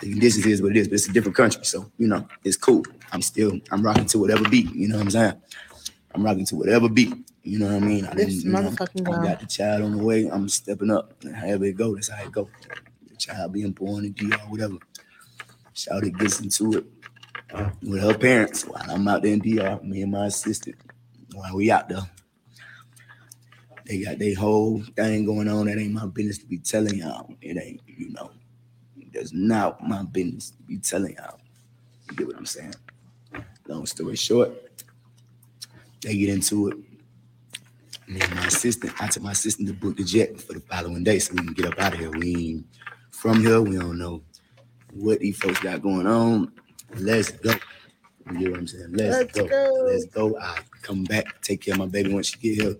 the conditions is what it is, but it's a different country. So, you know, it's cool. I'm still, I'm rocking to whatever beat. You know what I'm saying? I'm rocking to whatever beat. You know what I mean? I This you know, motherfucking I got the child on the way. I'm stepping up. However it go, that's how it go. The child being born in DR, whatever. Shout it gets into it with her parents while I'm out there in DR, me and my assistant, while we out there. They got their whole thing going on. That ain't my business to be telling y'all. It ain't, you know, that's not my business to be telling y'all. You get what I'm saying? Long story short, they get into it. Me and my assistant, I took my assistant to book the jet for the following day so we can get up out of here. We ain't from here. We don't know what these folks got going on. Let's go. You get what I'm saying? Let's, Let's go. go. Let's go. I come back, take care of my baby once she get here.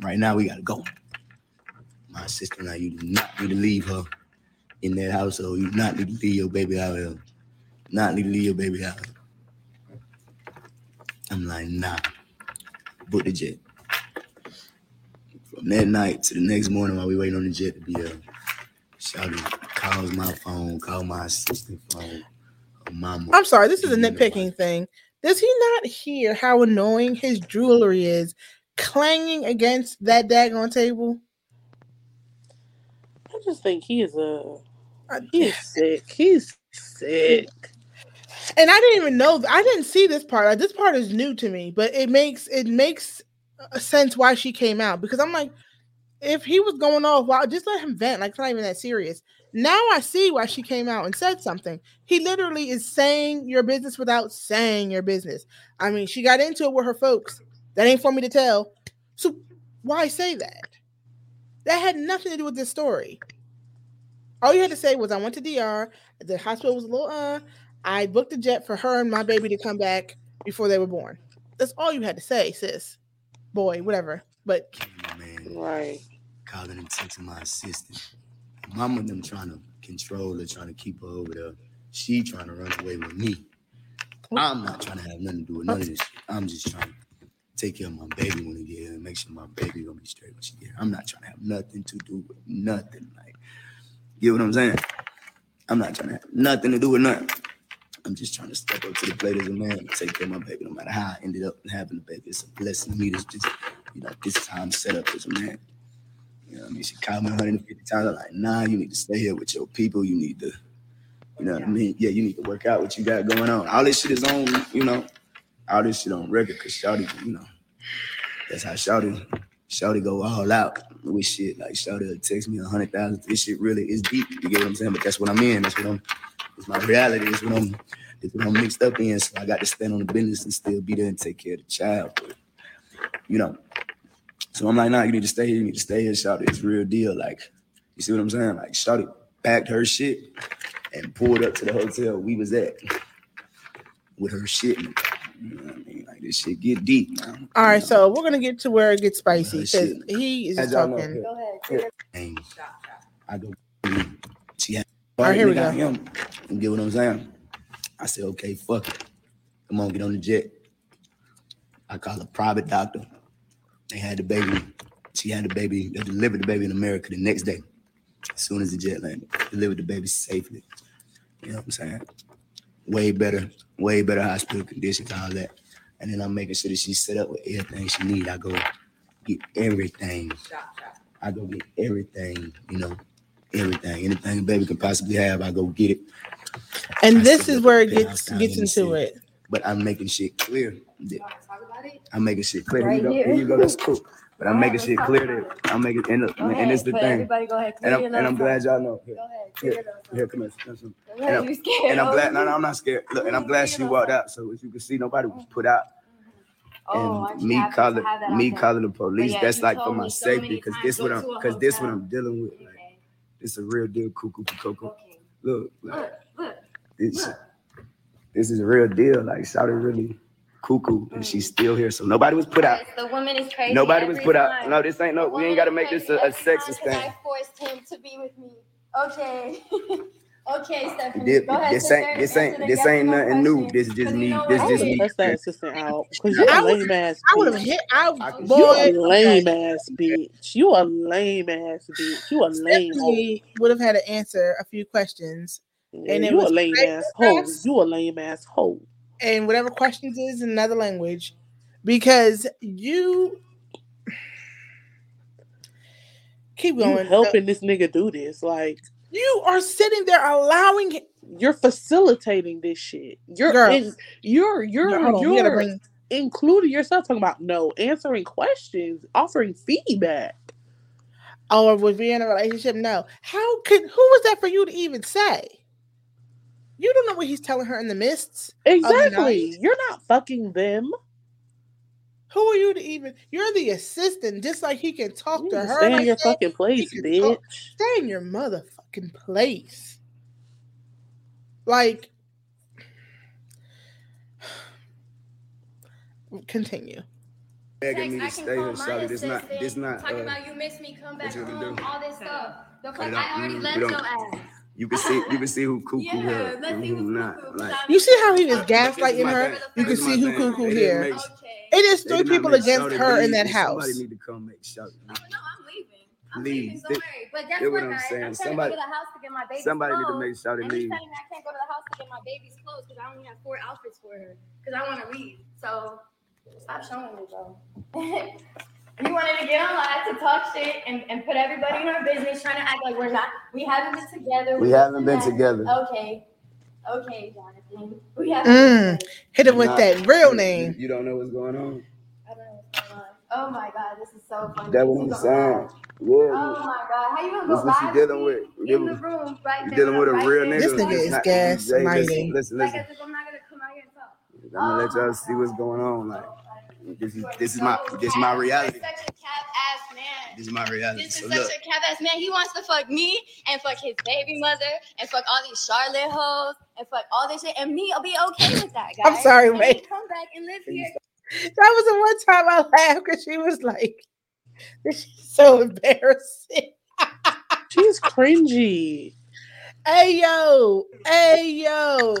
Right now, we gotta go. My sister and I, you do not need to leave her in that household. You do not need to leave your baby out here. Not need to leave your baby out. I'm like, nah. Book the jet. From that night to the next morning while we waiting on the jet to be here, Shouty calls my phone, call my assistant phone, mama. I'm sorry, this is a nitpicking thing. Does he not hear how annoying his jewelry is clanging against that daggone table? I just think he is uh, a he's sick. He's sick. And I didn't even know I didn't see this part. Like, this part is new to me, but it makes it makes a sense why she came out because I'm like, if he was going off, wow, just let him vent. Like it's not even that serious. Now I see why she came out and said something. He literally is saying your business without saying your business. I mean, she got into it with her folks. That ain't for me to tell. So why say that? That had nothing to do with this story. All you had to say was, I went to DR. The hospital was a little uh. I booked a jet for her and my baby to come back before they were born. That's all you had to say, sis. Boy, whatever. But right. calling and texting my assistant. Mama and them trying to control her, trying to keep her over there. She trying to run away with me. I'm not trying to have nothing to do with none of this shit. I'm just trying to take care of my baby when he get here and make sure my baby gonna be straight when she get here. I'm not trying to have nothing to do with nothing. Like, you know what I'm saying? I'm not trying to have nothing to do with nothing. I'm just trying to step up to the plate as a man and take care of my baby, no matter how I ended up having the baby. It's a blessing to me. This just, you know, this is how I'm set up as a man. You know what I mean? She called me 150 times. I'm like, nah, you need to stay here with your people. You need to, you know what I mean? Yeah, you need to work out what you got going on. All this shit is on, you know, all this shit on record because Shouty, you know, that's how Shouty, Shouty go all out with shit. Like Shouty text me a hundred thousand. This shit really is deep. You get what I'm saying? But that's what I'm in. That's what I'm, it's my reality. It's what I'm, it's what I'm mixed up in. So I got to stand on the business and still be there and take care of the child. But, you know, so I'm like, nah, you need to stay here. You need to stay here, Shouty. It's real deal. Like, you see what I'm saying? Like, Shouty packed her shit and pulled up to the hotel we was at with her shit. You know what I mean? Like, this shit get deep, man. all right, so we're gonna get to where it gets spicy because shit. he is As just y'all know, talking. here- And I go, she had, All right, here we nigga, I go. am. You get what I'm saying? I said, okay, fuck it. Come on, get on the jet. I called a private doctor. They had the baby. She had the baby. They delivered the baby in America the next day. As soon as the jet landed, delivered the baby safely. You know what I'm saying? Way better, way better hospital conditions, all that. And then I'm making sure that she's set up with everything she need. I go get everything. I go get everything, you know, everything. Anything a baby can possibly have, I go get it. And I this is where it gets gets into it. But I'm making shit clear. That- I'm making shit clear. Right here you go. here. Here you go. That's cool. But I'm making shit clear that I'm making and, look, and ahead, it's the thing. everybody go ahead, And I'm, and I'm glad y'all know. Here, Go ahead, here, clear lungs here, come here. come here. And, I'm, scared, and I'm glad. No, no, I'm not scared. Look, and I'm glad she walked out. So as you can see, nobody was put out. Mm-hmm. Oh, And me calling have that out me there? calling the police, yeah, that's like for my so safety because this what I'm because this what. I'm dealing with. Like, it's a real deal, cuckoo cocoa. Look, like, Look, look. this this is a real deal. Like Shouty really cuckoo and she's still here. So nobody was put out. The woman is crazy. Nobody was every put out. No, this ain't no. We ain't got to make this a, a every time sexist 'cause thing. I forced him to be with me. Okay. okay, Stephanie. This, Go ahead, this sister. ain't this ain't this ain't no nothing new. This is just 'Cause you me. know This what? I just would have me. cussed that assistant out because you I a would- lame ass. I would have hit. I You a lame ass bitch. You a lame ass bitch. You a lame hoe. Stephanie would have had to answer a few questions, Yeah, and it you a was lame ass hoe. You a lame ass hoe. And whatever questions is in another language, because you keep You going. helping this nigga do this. Like You are sitting there allowing you're facilitating this shit. You're Girl. in, you're you're Girl, you're bring- including yourself talking about no answering questions, offering feedback. Oh, or was we in a relationship? No. How could who was that for you to even say? You don't know what he's telling her in the mists. of the Exactly. You're not fucking them. Who are you to even? You're the assistant, just like he can talk to her. Stay in like your that, fucking place, bitch. talk- Stay in your motherfucking place. Like, continue. Begging me to stay call here, Shawty. This not, this not. talking Uh, about you miss me, come back what you gonna home, all this stuff. The fuck, I already Mm, left your ass. You can see, you can see who cuckoo Yeah, here let's and who who's not. Like, You see how he was is gaslighting her? You can see who thing. cuckoo They didn't here. It is three people against Shawty her in leave. that Somebody house. need to come make Shawty leave. No, I'm leaving. I'm Leave. leaving, don't worry. But guess what, what I'm guys? saying. I'm trying Somebody- to go to the house to get my baby's somebody need to make Shawty and leave. he's telling me I can't go to the house to get my baby's clothes because I only have four outfits for her because I want to leave. So stop showing me, bro. you wanted to get on live to talk shit and, and put everybody in our business, trying to act like we're not. We haven't been together. We this haven't and been that. together. Okay. Okay, Jonathan. We haven't Mm, hit him with Nah, that real name. You don't know what's going on. I don't know what's going on. Oh my god, this is so funny. That one I'm. Yeah. Oh my god, how you gonna That's go what she live dealing with with. me You in the dealing- room right You dealing with I'm a right real there? nigga. This nigga is gas gaslighting. Jay, Listen, listen, Like listen. as if I'm not gonna come out here and talk. I'm gonna let y'all see what's going on. Like, this is this is my this is my reality. You're such a cap ass man. This is my reality. This So is look, such a cap ass man. He wants to fuck me and fuck his baby mother and fuck all these Charlotte hoes and fuck all this shit. And me, I'll be okay with that, guys. I'm sorry, And then wait. Come back and live here. That was the one time I laughed because she was like, "This is so embarrassing." She's cringy. Hey yo, hey yo.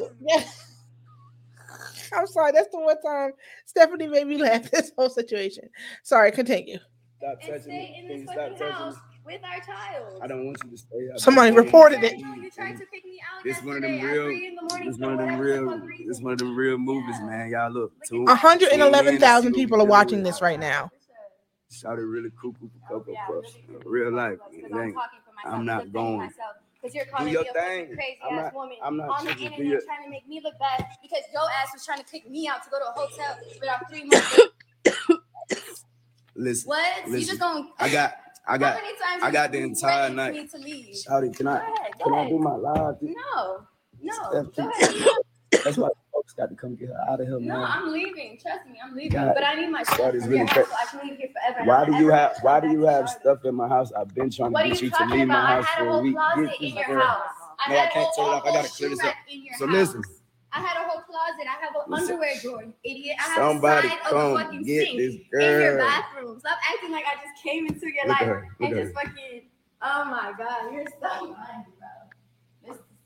I'm sorry. That's the one time Stephanie made me laugh. This whole situation. Sorry. Continue. stop And touching stay me. in this stop fucking touching house me? with our child. I don't want you to stay. I Somebody you reported it. You tried to kick me out This one of them real. three in the morning This one of them the real. fuck reason. This one of them real movies, man. Y'all look. A hundred and eleven thousand people are watching this right now. Shout it really cuckoo for oh, Cocoa Puffs. Real life. It ain't. I'm not going. Because you're calling me a thing. crazy I'm ass not- woman I'm not on the internet your- trying to make me look bad because your ass was trying to kick me out to go to a hotel without three months. Listen. What? You just gonna I got. I got. How many times I got the entire night. me to leave? Shouty, can I? Ahead, Can I do my live? No, no, Steph, go can- ahead. That's why folks got to come get her out of here, No, man. I'm leaving. Trust me, I'm leaving. God, but I need my that shit is from really your cra- house so I can leave here forever. Why do you have Why do you have stuff in my house? I've been trying What to get you you to leave my house had for a a whole week. closet Get in this your girl. house. I No, I had can't a turn it off. I gotta clear this up. rack in your So house. listen. I had a whole closet. I have an Listen. underwear drawer, you idiot. I have Somebody a side of come a fucking get sink this in your girl. bathroom. Stop acting like I just came into your Look life and just fucking. Oh my god, you're so funny, bro.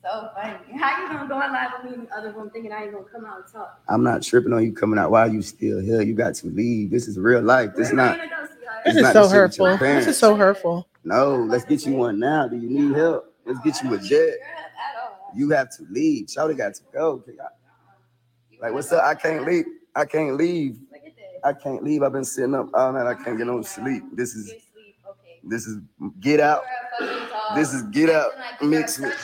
This is so funny. How you gonna go on live with me in the other room thinking I ain't gonna come out and talk? I'm not tripping on you coming out. Why are you still here? You got to leave. This is real life. This Where am I not. go. This is not so the shit with your hurtful. This is so hurtful. No, let's get you one now. Do you need help? Let's get you a jet. You have to leave. Shawty got to go. Like, what's up? I can't leave. I can't leave. I can't leave. I've been sitting up all night. I can't get no sleep. This is this is get out. This is get out mixed with.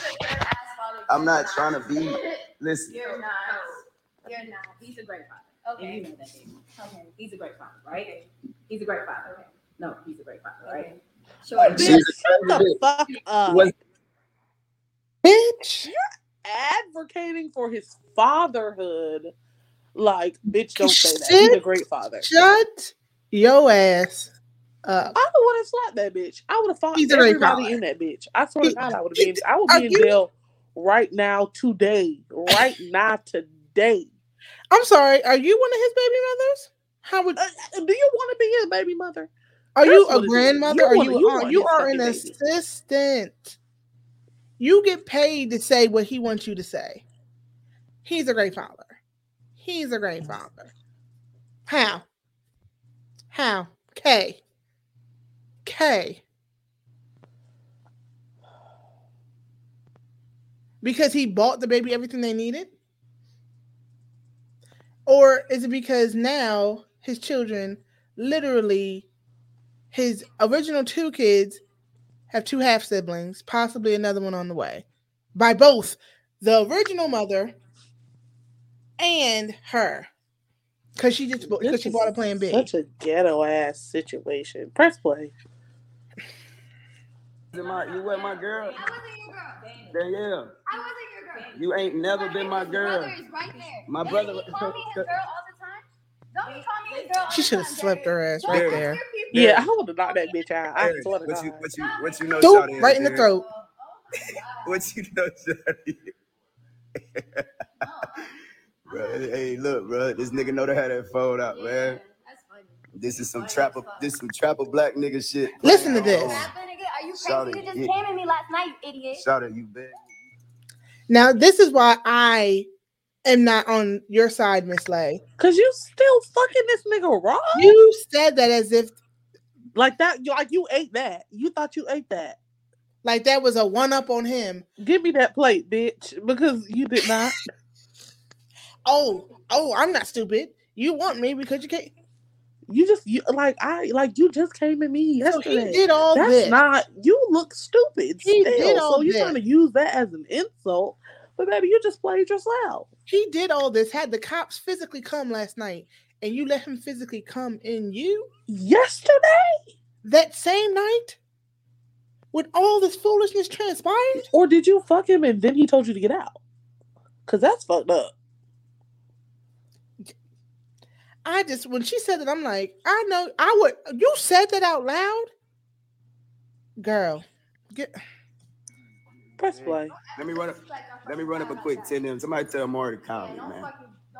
I'm not trying to be. Listen, You're not. You're not. He's a great father. Okay. You know that, baby. Okay. He's a great father, right? He's a great father. Okay. No, he's a great father, right? Sure. Bitch, shut the fuck up. Was- Bitch. You're advocating for his fatherhood. Like, bitch, don't say that. He's a great father. Shut your ass up. I would have slapped that bitch. I would have fought He's a great everybody father. in that bitch. I swear to God, I would have been. I would are be in you- jail right now, today, right now, today. I'm sorry. Are you one of his baby mothers? How would? Uh, do you want to be his baby mother? Are That's you a grandmother? Are you? you are, you are an baby. assistant. You get paid to say what he wants you to say. He's a great father. He's a great father. How? How? K. K. Because he bought the baby everything they needed? Or is it because now his children literally his original two kids have two half siblings, possibly another one on the way, by both the original mother and her, because she just because she bought a plan B. Such a ghetto ass situation. Press play. You my, you were my girl. I wasn't your girl. Danielle, I wasn't your girl. you ain't never been my His girl. brother is right there. My And brother- He called me his girl all the time. Don't you call me a girl. She should have slept her ass right there. Yeah, I would have knocked that bitch out. I Eric, swear to what God. you what you what you know? Doop, Shawty, right in the Eric? throat. What you know, Shawty? bro, hey, look, bro, this nigga know to have that phone out, man. This is some trapper, this some trapper black nigga shit. Listen to this. Are you Shout crazy? it, You just yeah. came at me last night, you idiot. Shout out, you bitch. Now, this is why I am not on your side, Miss Lay. Cause you still fucking this nigga raw. You said that as if like that. You like you ate that. You thought you ate that. like that was a one up on him. Give me that plate, bitch, because you did not. Oh, oh, I'm not stupid. You want me because you can't. You just you like I like you just came at me So he yesterday. did all That's this. not you look stupid. He still. did all so you're this. trying to use that as an insult, but baby, you just played yourself. He did all this. Had the cops physically come last night, and you let him physically come in you Yesterday, that same night, when all this foolishness transpired. or did you fuck him and then he told you to get out? Cause that's fucked up. I just when she said that, I'm like, I know I would. You said that out loud, girl. Get Press play. Let me run up. Let me run up a quick ten them. Somebody tell Maury to call me, man.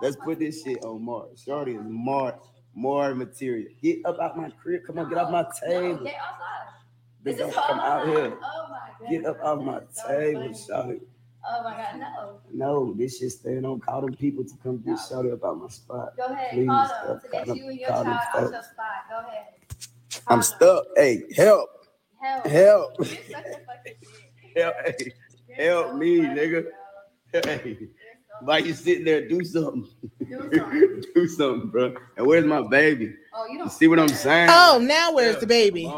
Let's put this shit on Maury. Shorty is more more material. Get up out my crib. Come on, get off my table. Get. They This don't is come out here. Oh Get up off my table, Shorty. Oh my god, no. No, this shit staying on. Call them people to come get Shorty up out my spot. Go ahead, Please, call uh, them to call get you and your child out your spot. Go ahead. I'm stuck. Hey, help. Help. Help. You're such a fucking Help, hey, help me, nigga. Hey, why you sitting there? Do something. Do something, bro. And where's my baby? Oh, you You see what I'm saying? oh, now where's the baby?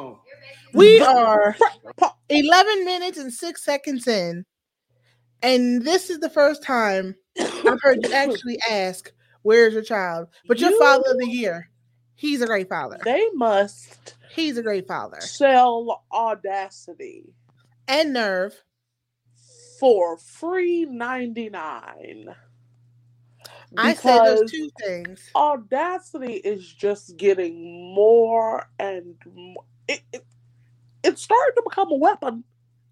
We are 11 minutes and six seconds in, and this is the first time I've heard you actually ask, "Where's your child?" But your You- father of the year, he's a great father. They must He's a great father sell audacity and nerve. for free 99 I said those two things. audacity is just getting more and more it, it, it's starting to become a weapon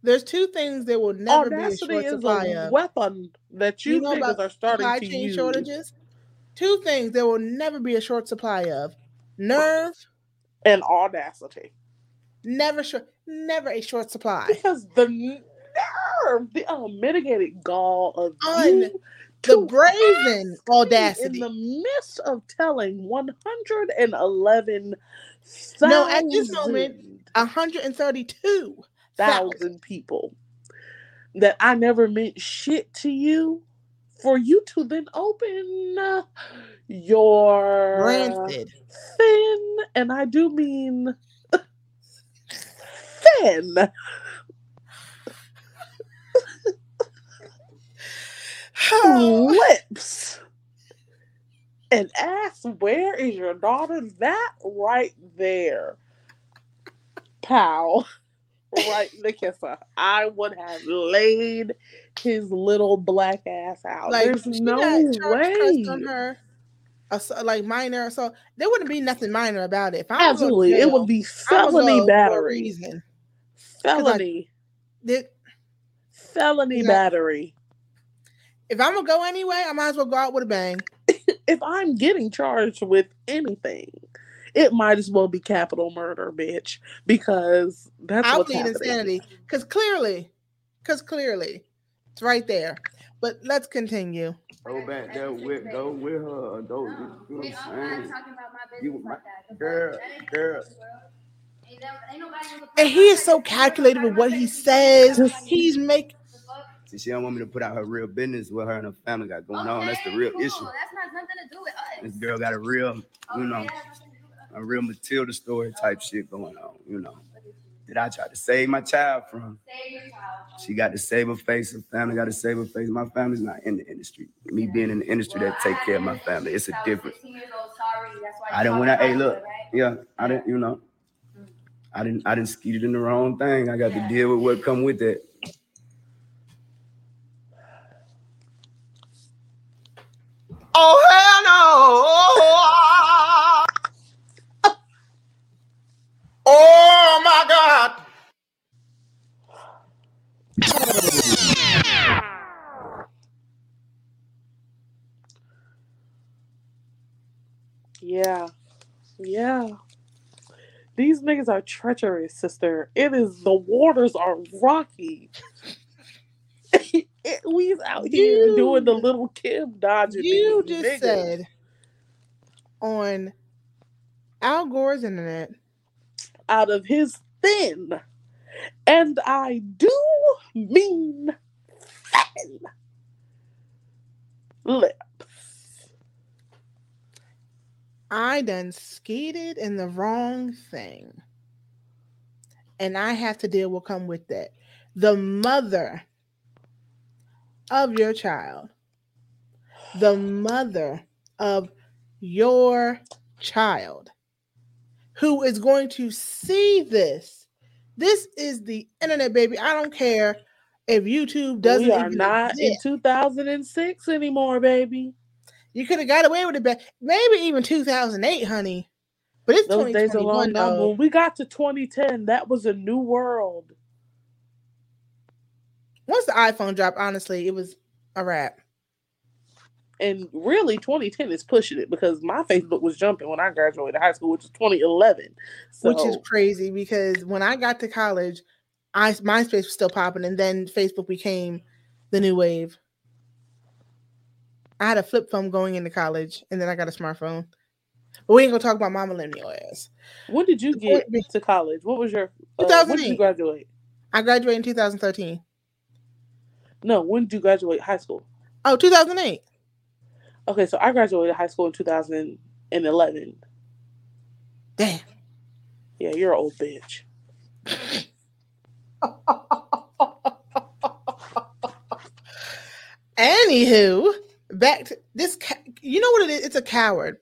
There's two things there will never be a audacity short is supply a of. weapon that you, You know niggas about are starting supply to chain use shortages. Two things there will never be a short supply of: nerve, and audacity never short, never a short supply. because the nerve the oh, unmitigated gall of Un- you The brazen audacity. in the midst of telling 111 No, at this moment, 132 thousand people that I never meant shit to you for you to then open uh, your Rancid. thin, and I do mean thin lips and ask, Where is your daughter? That right there, pal, right in the kisser. I would have laid his little black ass out. Like There's no on way. her, asso- like minor. So there wouldn't be nothing minor about it. If I was going to Absolutely. It would be felony for battery. Felony. Did- Felony Yeah. battery. If I'm gonna go anyway, I might as well go out with a bang. If I'm getting charged with anything, it might as well be capital murder, bitch, because that's I'll what's plead insanity because clearly, because clearly, it's right there. But let's continue. Go back there with go with her. Go. You know what I'm I'm saying? talking about my You my like that. The girl, girl. business, bro. Ain't that- ain't nobody gonna And he is so calculated with what he says. He's make See, she don't want me to put out her real business what her and her family got going on. That's the real cool. issue. That has nothing to do with us. This girl got a real, oh, you know, a real Matilda story type shit going on, you know. That I tried to save my child from. She got to save her face. Her family got to save her face. My family's not in the industry. Me being in the industry that take care of my family, it's a difference. 16 years old, sorry. That's why I didn't when I hey look, it, yeah, I didn't, you know, I didn't I didn't skeeted in the wrong thing. I got to deal with what come with that. Oh hell oh, oh, oh, Yeah. Yeah. These niggas are treacherous, sister. It is the waters are rocky. It- We's out here You- doing the little Kim dodging. You just niggas. said on Al Gore's internet. out of his thin, and I do mean thin lips. I done skated in the wrong thing. And I have to deal with come with that. The mother of your child, the mother of your child, who is going to see this. This is the internet, baby. I don't care if YouTube doesn't we are not in 2006 anymore, baby. You could have got away with it back, maybe even 2008, honey. But it's Those days are long 2021 gone. When we got to 2010, that was a new world. Once the iPhone dropped, honestly, it was a wrap. And really, 2010 is pushing it because my Facebook was jumping when I graduated high school, which is 2011. So, which is crazy because when I got to college, I MySpace was still popping, and then Facebook became the new wave. I had a flip phone going into college, and then I got a smartphone. But we ain't gonna talk about my millennial ass. when did you get to college? What was your uh, when did you 2008. graduate? I graduated in 2013. No, when did you graduate high school? Oh, 2008. Okay, so I graduated high school in 2011. Damn. Yeah, you're an old bitch. Anywho, back to this. You know what it is? It's a coward.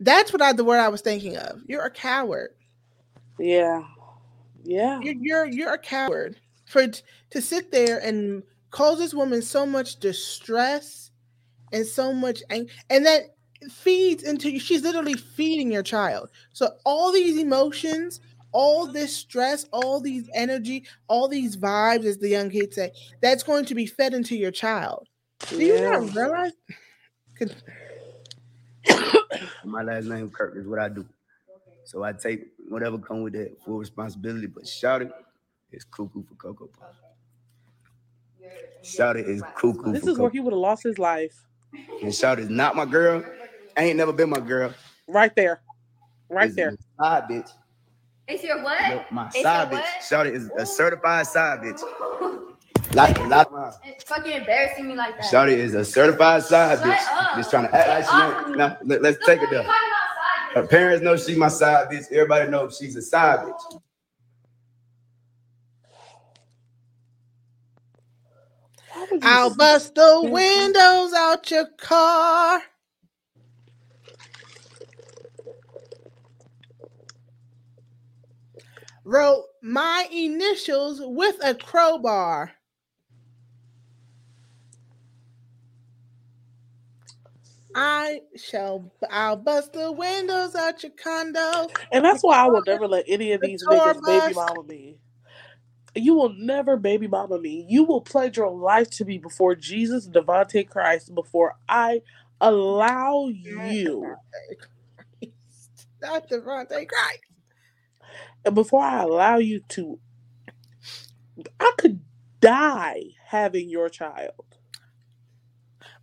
That's what I the word I was thinking of. You're a coward. Yeah, yeah. You're you're, you're a coward for to sit there and cause this woman so much distress and so much ang- and that feeds into you. She's literally feeding your child. So all these emotions, all this stress, all these energy, all these vibes, as the young kids say, that's going to be fed into your child. Do you not Yeah. realize? My last name Kirk is what I do. So I take whatever come with that full responsibility. But shout it, it is cuckoo for Cocoa Puff. Shout it is cuckoo This for is where Cocoa he would have lost his life. And shout is not my girl. Ain't never been my girl. Right there. Right Is there. a Side bitch. It's your what? No, my It's side bitch. what? Shout it is a certified side bitch. Lot, lot, It's fucking embarrassing me like that. Shawty is a certified side Shut bitch. up. Just trying to act like she ain't. No, let, us take it there. Her parents know she my side bitch. Everybody knows she's a side bitch. I'll bust the windows out your car. Wrote my initials with a crowbar. I shall. I'll bust the windows out your condo. And that's why I will never let any of these tour niggas baby mama me. You will never baby mama me. You will pledge your life to me before Jesus, Devontae Christ, before I allow you, Not Devontae Christ. and before I allow you to, I could die having your child.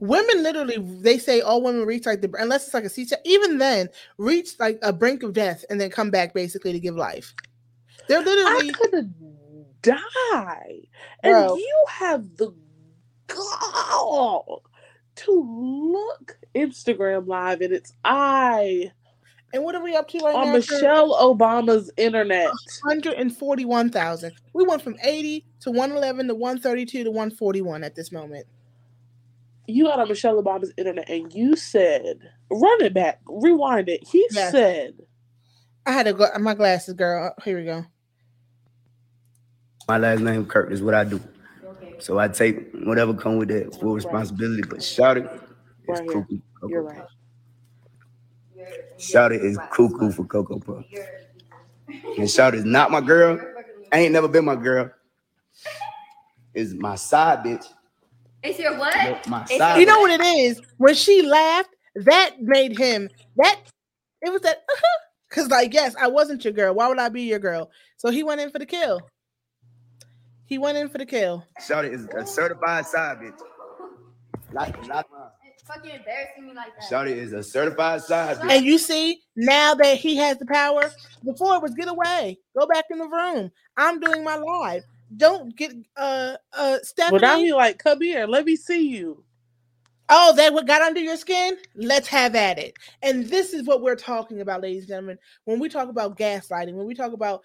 Women literally, they say all women reach like the unless it's like a C section. Even then, reach like a brink of death and then come back basically to give life. They're literally. I could die, and Bro. you have the gall to look Instagram live, and it's I And what are we up to right on now? Michelle Obama's internet. 141,000. We went from 80 to 111 to 132 to 141 at this moment. You got on Michelle Obama's internet, and you said, "Run it back, rewind it." He Yes. said, I had to go my glasses, girl. Here we go. My last name Kirk is what I do. So I take whatever come with that full responsibility. But shout it is Right here. cuckoo. for "You're right." Puff. Shout it is cuckoo for Cocoa Puff. And shout is not my girl. I Ain't never been my girl. Is my side bitch. It's your what? My It's You know what it is? When she laughed, that made him that It was that uh-huh. because like yes, I wasn't your girl. Why would I be your girl? So he went in for the kill. He went in for the kill. Shorty is a certified side bitch. Not, not It's fucking embarrassing me like that. Shorty is a certified side bitch. And you see, now that he has the power, before it was get away, go back in the room. I'm doing my live. Don't get uh uh Stephanie. But now he like, come here, let me see you. Oh, that what got under your skin? Let's have at it. And this is what we're talking about, ladies and gentlemen. When we talk about gaslighting, when we talk about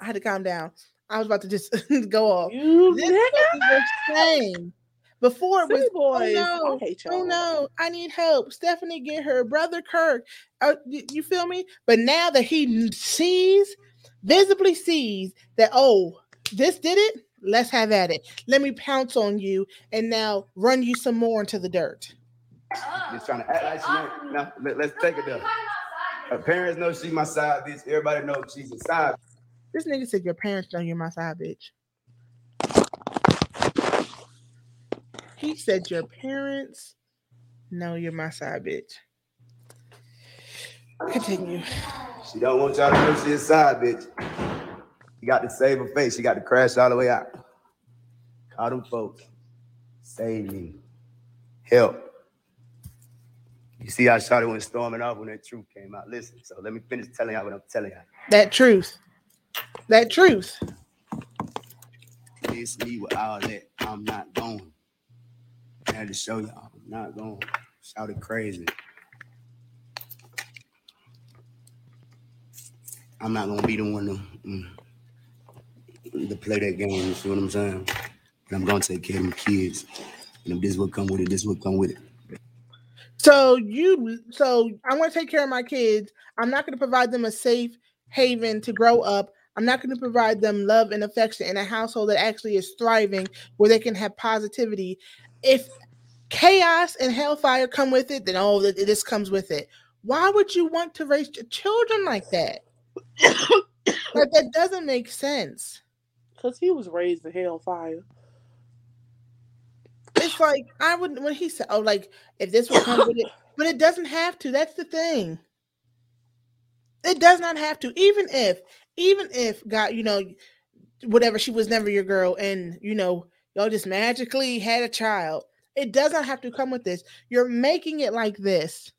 I had to calm down. I was about to just go off. You This is saying. Before it was, oh boys, I no, oh no, I need help. Stephanie, get her brother Kirk. Uh, you feel me? But now that he sees, visibly sees that, oh, this did it. Let's have at it. Let me pounce on you and now run you some more into the dirt. Just trying to act like she oh. ain't. No, let, us take it there. Her parents know she my side bitch. Everybody knows she's a side. This nigga said your parents know you're my side bitch. He said your parents know you're my side bitch. Continue. She don't want y'all to know she a side bitch. You got to save her face. She got to crash all the way out. Call them folks. Save me. Help. You see how Shawty went storming off when that truth came out. Listen, so let me finish telling y'all what I'm telling y'all. That truth. That truth. It's me with all that. I'm not going. I had to show y'all. I'm not going. Shout it crazy. I'm not gonna be the one to, mm, to play that game. You see what I'm saying? But I'm gonna take care of them kids. And if this will come with it, this will come with it. So you so I'm gonna take care of my kids. I'm not gonna provide them a safe haven to grow up. I'm not going to provide them love and affection in a household that actually is thriving where they can have positivity. If chaos and hellfire come with it, then oh, this comes with it. Why would you want to raise children like that? Like that doesn't make sense. Because he was raised in hellfire. It's like I wouldn't. when he said, "Oh, like if this would come with it," but it doesn't have to. That's the thing. It does not have to. Even if, even if God, you know, whatever, she was never your girl, and you know, y'all just magically had a child. It does not have to come with this. You're making it like this.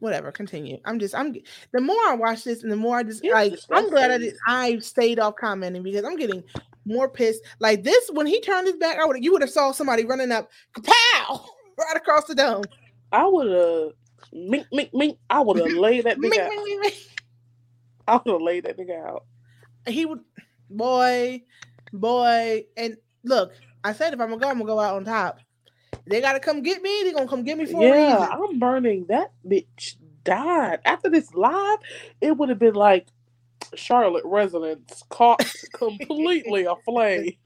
Whatever, continue. I'm just, I'm. The more I watch this, and the more I just, It's like, I'm glad I did. I stayed off commenting because I'm getting more pissed. Like this, when he turned his back, I would, you would have saw somebody running up, pow, right across the dome. I would have, mink, mink, mink. I would have laid that nigga out. mink, mink, mink. I would have laid that nigga out. he would boy boy and look i said if i'm gonna go i'm gonna go out on top they gotta come get me they're gonna come get me for Yeah, I'm burning. That bitch died. After this live, it would have been like Charlotte residents caught completely aflame.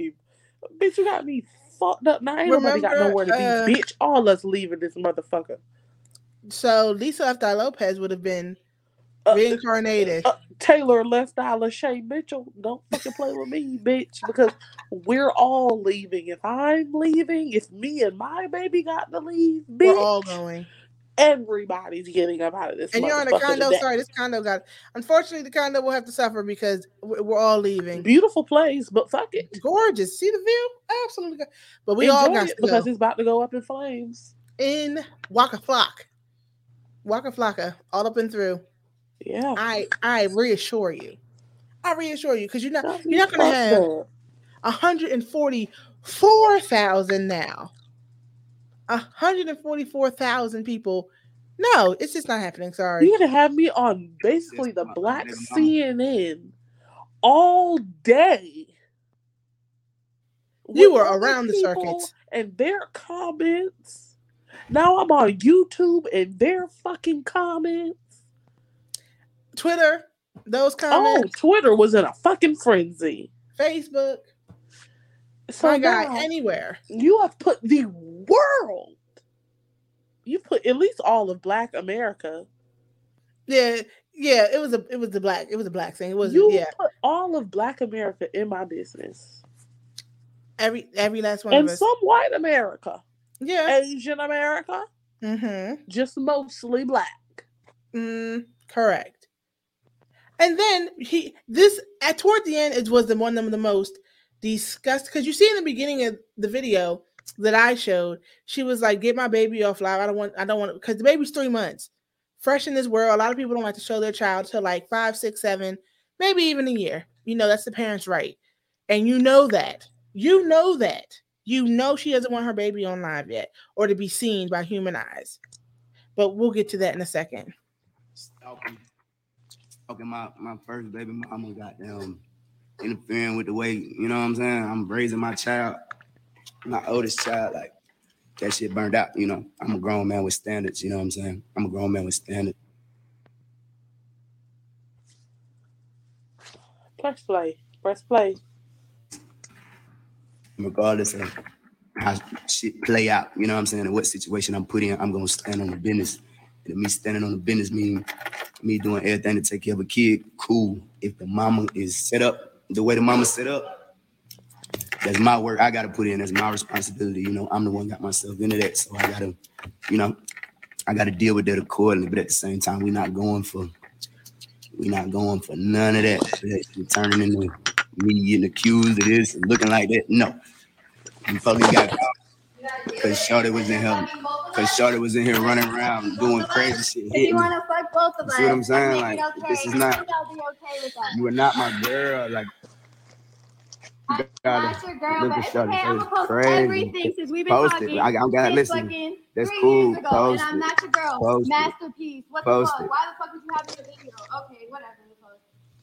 bitch, you got me fucked up. Now ain't nobody got Remember, nowhere to be. uh, bitch, all us leaving this motherfucker. so lisa F. lopez would have been Uh, reincarnated Uh, Taylor left Isla Shay Mitchell. Don't fucking play with me, bitch, because we're all leaving. If I'm leaving, if me and my baby got to leave, bitch, we're all going everybody's getting up out of this. and you're on a condo today. sorry this condo got unfortunately the condo will have to suffer because we- we're all leaving Beautiful place, but fuck it. gorgeous see the view absolutely but we all got it to because go. it's about to go up in flames. in waka flock waka flocka all up and through Yeah. I I reassure you. I reassure you because you're not Got you're not gonna have 144,000 now. 144,000 people. No, it's just not happening. Sorry. You're gonna have me on basically the black CNN all day. You were around the people circuits. and their comments. Now I'm on YouTube and their fucking comments. Twitter, those comments. Oh, Twitter was in a fucking frenzy. Facebook, So my God, anywhere. you have put the world. You put at least all of Black America. Yeah, yeah, it was a it was the black, it was a black thing. It was You yeah. put all of Black America in my business. Every every last one and of us. some white America, yeah. Asian America, Mm-hmm. Just mostly black. Mm, correct. And then he this at toward the end it was the one of the most disgust because you see in the beginning of the video that I showed, she was like, "Get my baby off live. I don't want. I don't want because the baby's three months, fresh in this world. A lot of people don't like to show their child till like five, six, seven, maybe even a year. You know, that's the parents' right, and you know that. You know that. You know she doesn't want her baby on live yet or to be seen by human eyes. But we'll get to that in a second. Stalking my, my first baby mama, goddamn, interfering with the way, you know what I'm saying? I'm raising my child, my oldest child, like, that shit burned out, you know? I'm a grown man with standards, you know what I'm saying? I'm a grown man with standards. Press play. Press play. regardless of how shit play out, you know what I'm saying, and what situation I'm put in, I'm gonna stand on the business. And me standing on the business mean me doing everything to take care of a kid, cool. If the mama is set up the way the mama set up, that's my work. I gotta put in. That's my responsibility. You know, I'm the one got myself into that. So I gotta, you know, I gotta deal with that accordingly. But at the same time, we're not going for we're not going for none of that. That's turning into me getting accused of this and looking like that. No. You fucking got caught because Shorty was in here. Because Shorty was in here running around doing crazy shit. You me. want to fuck both of You us, see what I'm saying? Like, it this is not- I think I'll be okay. You are not my girl. Like, you I'm gotta not your girl, but it's okay. I'm gonna post crazy. everything since we've been Post talking. it. I, I gotta listen. That's cool. ago, Post and I'm not your girl. Post. Masterpiece. What Post the fuck? it. Why the fuck would you have me in a video? Okay, whatever.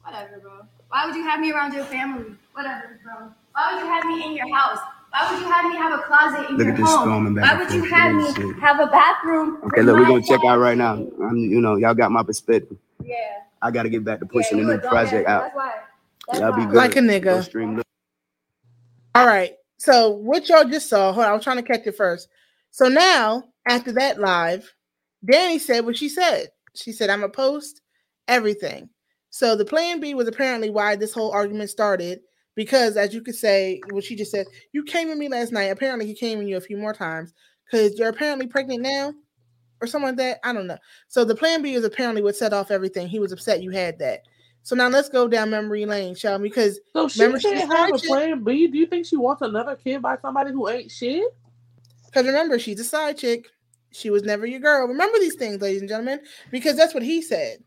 Whatever, bro. Why would you have me around your family? Whatever, bro. Why would you have me in your house? Why would you have me have a closet in Look your at this home? storming back Why would you have me shit. have a bathroom? Okay, look, we're gonna check out right now. I'm, you know, y'all got my perspective. Yeah. I gotta get back to pushing you the a new project out. That's why. That's Y'all be good. Like a nigga. stream. All right. So what y'all just saw, hold on, I was trying to catch it first. So now, after that live, Danny said what she said. She said, I'm gonna post everything. So the plan B was apparently why this whole argument started. Because as you could say, what she just said, you came at me last night. Apparently, he came at you a few more times because you're apparently pregnant now, or something like that. I don't know. So the plan B is apparently what set off everything. He was upset you had that. So now let's go down memory lane, shall we? Because So she remember can't have a plan B. Do you think she wants another kid by somebody who ain't shit? Because remember, she's a side chick. She was never your girl. Remember these things, ladies and gentlemen, because that's what he said.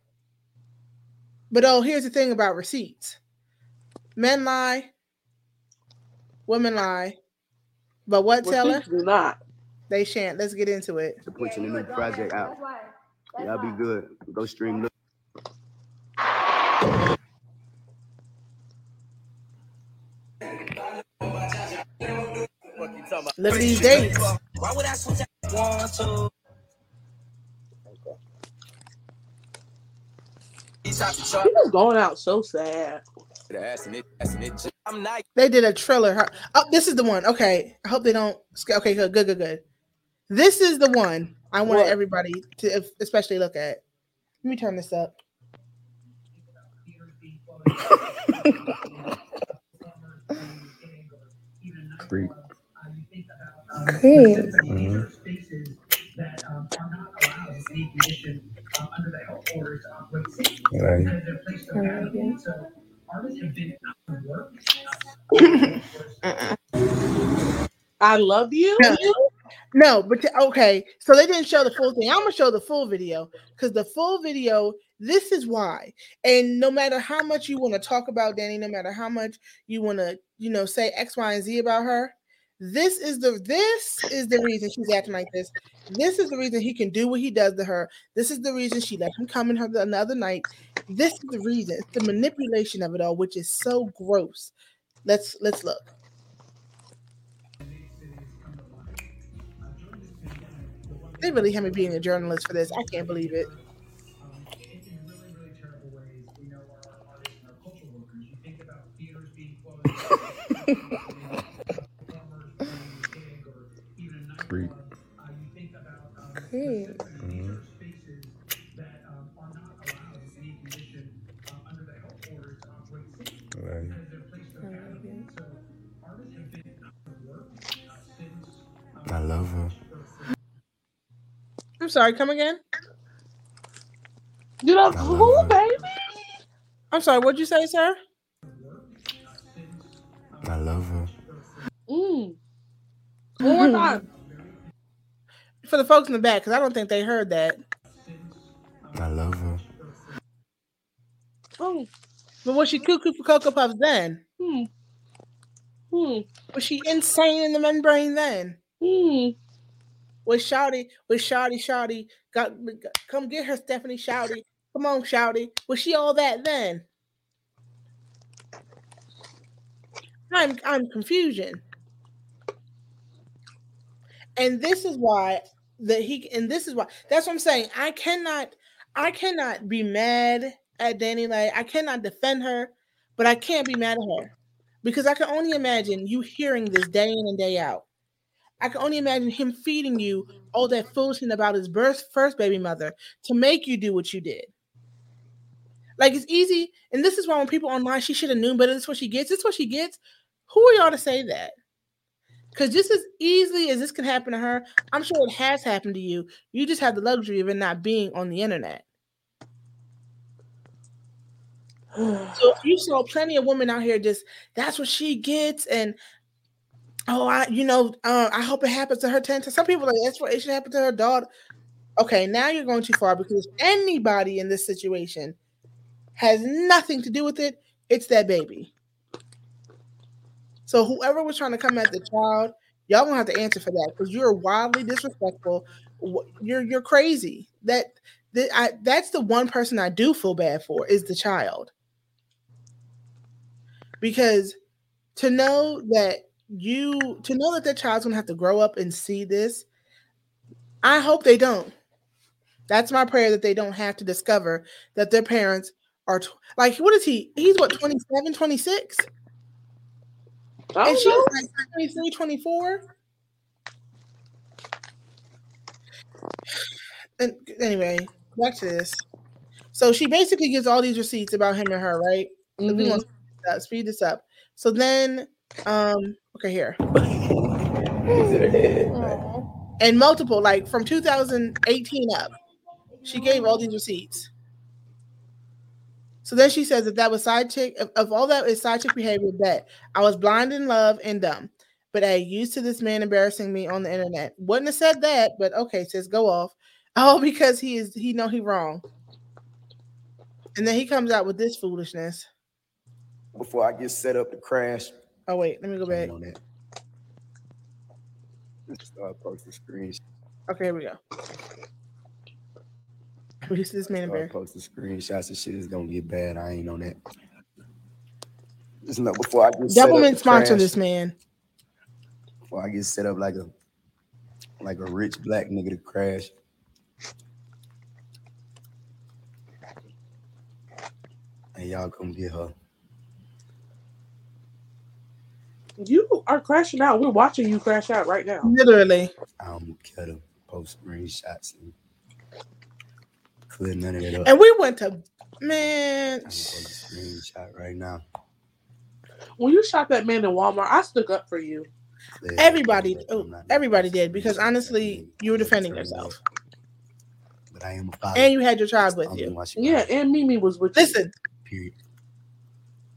But oh, here's the thing about receipts men lie, women lie. But what, Taylor? Receipts do not. They shan't. Let's get into it. To pushing the new project out. Y'all be good. Go stream. Look. Look at these dates. Why would I switch out one, two? She was going out so sad. I'm not. They did a trailer. Oh, this is the one. Okay. I hope they don't. Okay, good, good, good, good. This is the one I wanted What? everybody to especially look at. Let me turn this up. Creep. Creep. Mhm. Right. I love you. No, no, but okay. So they didn't show the full thing. I'm gonna show the full video because the full video. This is why. And no matter how much you want to talk about Danny, no matter how much you want to, you know, say X, Y, and Z about her, this is the this is the reason she's acting like this. This is the reason he can do what he does to her. This is the reason she let him come in her the another night. This is the reason. It's the manipulation of it all, which is so gross. Let's let's look. They really had me being a journalist for this. I can't believe it. Creep. Right. I love her. I'm sorry. Come again. You know who, baby? I'm sorry. What'd you say, sir? I love her. Mm. One more time. For the folks in the back, because I don't think they heard that. I love her. Oh. But was she cuckoo for Cocoa Puffs then? Hmm. Hmm. Was she insane in the membrane then? Hmm. Was Shouty, was Shouty, Shouty, got, got come get her, Stephanie Shouty. Come on, Shouty. Was she all that then? I'm I'm confusion. And this is why that he and this is why that's what I'm saying. I cannot I cannot be mad at DaniLeigh. I cannot defend her, but I can't be mad at her because I can only imagine you hearing this day in and day out. I can only imagine him feeding you all that foolishness about his birth, first baby mother to make you do what you did. Like it's easy, and this is why when people online, she should have known but This is what she gets. This is what she gets. Who are y'all to say that? Because just as easily as this can happen to her, I'm sure it has happened to you. You just have the luxury of it not being on the internet. So you saw plenty of women out here just that's what she gets, and oh, I you know, uh, I hope it happens to her ten times. Some people are like that's what it should happen to her daughter. Okay, now you're going too far because anybody in this situation has nothing to do with it. It's that baby. So whoever was trying to come at the child, y'all gonna have to answer for that because you're wildly disrespectful. You're you're crazy. That that I that's the one person I do feel bad for is the child. Because to know that you to know that that child's gonna have to grow up and see this, I hope they don't. That's my prayer that they don't have to discover that their parents are tw- like what is he? He's what 27, 26? I And don't she's know. like 23, 24. And anyway, back to this. So she basically gives all these receipts about him and her, right? So we Mhm. want to speed this up. So then, um, okay, here. And multiple, like from 2018 up, she gave all these receipts. So then she says that that was side chick of, of all that is side chick behavior. that I was blind in love and dumb, but I used to this man embarrassing me on the internet. Wouldn't have said that, but okay, says go off. Oh, because he is he know he wrong. And then he comes out with this foolishness. Before I get set up to crash. Oh wait, let me go back. That. Start posting screens. Okay, here we go. We used this man Start embarrassing. posting screenshots and shit is gonna get bad. I ain't on that. Just know before I get set up Doublemint sponsor crash, this man. Before I get set up like a like a rich black nigga to crash. And y'all come get her. You are crashing out. We're watching you crash out right now. Literally. I'm cut him, post screenshots and clear none of that up. And we went to man. Screenshot right now. When you shot that man in Walmart, I stuck up for you. Everybody, oh, everybody did because honestly, you were defending yourself, But I am a father. and you had your child with you. Yeah, and Mimi was with you. Listen, Period.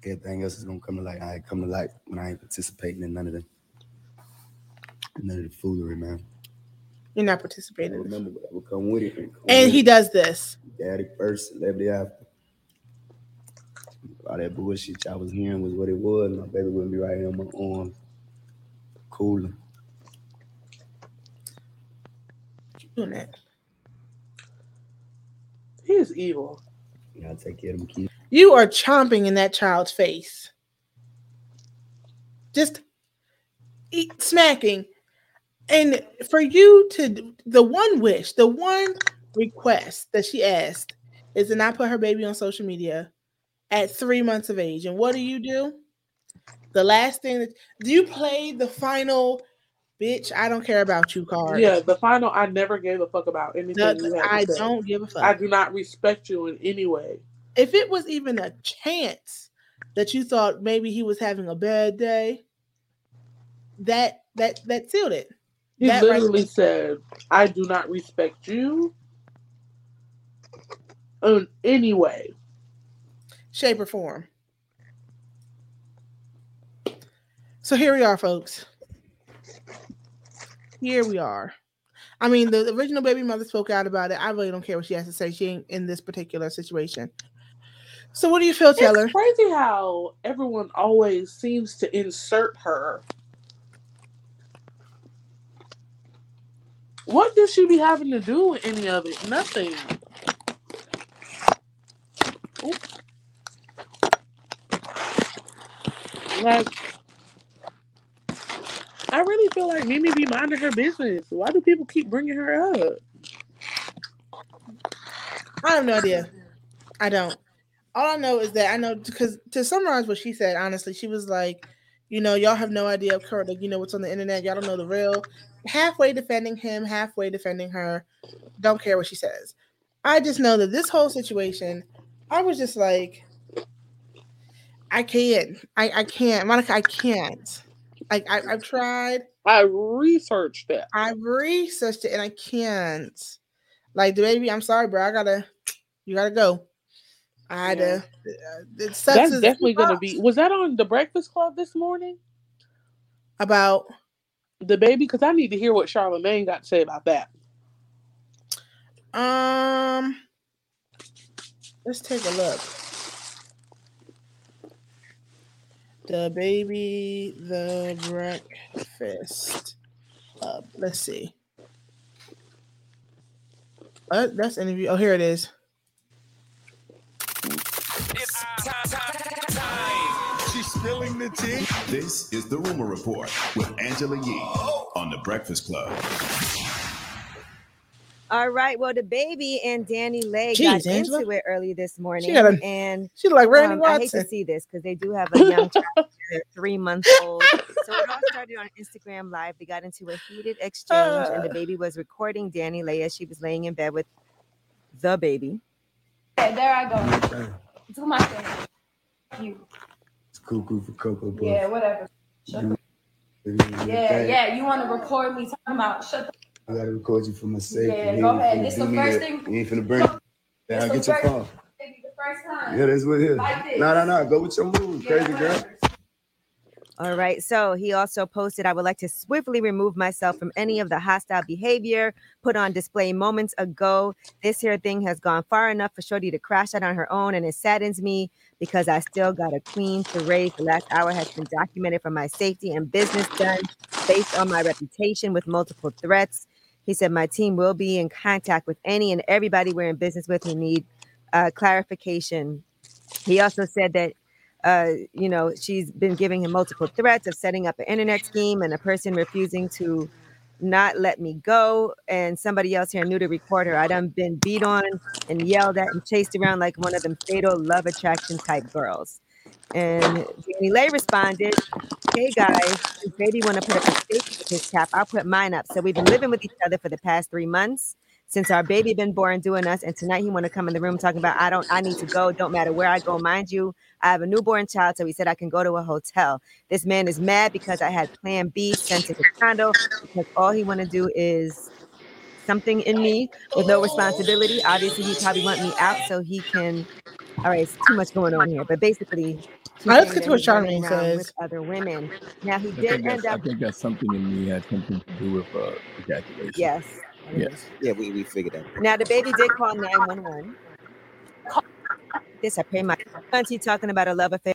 Everything else is gonna come to light. I ain't come to light when I ain't participating in none of the none of the foolery, man. You're not participating. Remember what will come with it. And, come And with he it. does this. Daddy first, celebrity after. All that bullshit y'all was hearing was what it was. My baby wouldn't be right here on my arm. Cooler. Keep doing that. He is evil. You gotta take care of them kids. You are chomping in that child's face. Just eat, smacking. And for you to, the one wish, the one request that she asked is to not put her baby on social media at three months of age. And what do you do? The last thing that do you play the final bitch? I don't care about you card. Yeah, the final. I never gave a fuck about anything. I don't give a fuck. I do not respect you in any way. if it was even a chance that you thought maybe he was having a bad day, that that that sealed it. He That right literally said, "I do not respect you in any way." shape, or form. So here we are, folks. Here we are. I mean, the original baby mother spoke out about it. I really don't care what she has to say. She ain't in this particular situation. So what do you feel, Taylor? It's crazy how everyone always seems to insert her. What does she be having to do with any of it? Nothing. Like, I really feel like Mimi be minding her business. Why do people keep bringing her up? I have no idea. I don't. All I know is that I know because to summarize what she said, honestly, she was like, you know, y'all have no idea of current, like, you know, what's on the internet. Y'all don't know the real. Halfway defending him, halfway defending her. Don't care what she says. I just know that this whole situation, I was just like, I can't. I, I can't. Monica, I can't. Like I, I've tried. I researched it. I've researched it and I can't. Like the baby, I'm sorry, bro. I gotta you gotta go. I had Yeah. to it That's definitely gonna be. Was that on the Breakfast Club this morning? about DaBaby, because I need to hear what Charlemagne got to say about that. um let's take a look. DaBaby, the breakfast club. Let's see. Uh, that's interview. Oh, here it is. She's spilling the tea. This is the Rumor Report with Angela Yee on the Breakfast Club. All right. Well, DaBaby and DaniLeigh Jeez, got Angela. into it early this morning, got a- and she like Randy um, I hate to see this because they do have a young child, three months old. So it all started on Instagram Live. They got into a heated exchange, and the Uh. DaBaby was recording DaniLeigh as she was laying in bed with the baby. Okay, there I go. Do my thing. You. It's cuckoo for Cocoa Puff. Yeah, whatever. Shut You- yeah, yeah. You want to record me talking about shut the I gotta record you for my sake. Yeah, You go ain't ahead. This the first thing- You ain't finna burn. This the get your phone. baby the first time. Yeah, that's what it is. Like this. No, no, no. Go with your move, crazy girl. All right. So he also posted, I would like to swiftly remove myself from any of the hostile behavior put on display moments ago. This here thing has gone far enough for Shorty to crash out on her own, and it saddens me because I still got a queen to raise. The last hour has been documented for my safety and business done based on my reputation with multiple threats. He said, My team will be in contact with any and everybody we're in business with who need uh, clarification. He also said that uh, you know, she's been giving him multiple threats of setting up an internet scheme and a person refusing to not let me go. And somebody else here knew to record her. I done been beat on and yelled at and chased around like one of them fatal love attraction type girls. And DaniLeigh responded, Hey guys, if baby want to put up a stake with his cap, I'll put mine up. So we've been living with each other for the past three months since our baby been born doing us. And tonight he want to come in the room talking about I don't I need to go. Don't matter where I go. Mind you, I have a newborn child, so he said I can go to a hotel. This man is mad because I had plan B sent to his condo because all he want to do is something in me with no responsibility. Obviously, he probably want me out so he can. All right, it's too much going on here, but basically, he's All right, let's get to that what he's running Charlemagne around says. With other women. Now he did end up. I think that something in me had something to do with uh, ejaculation. Yes. Yes. Yeah, we, we figured that. Now DaBaby did call 911. This I pay my auntie talking about a love affair.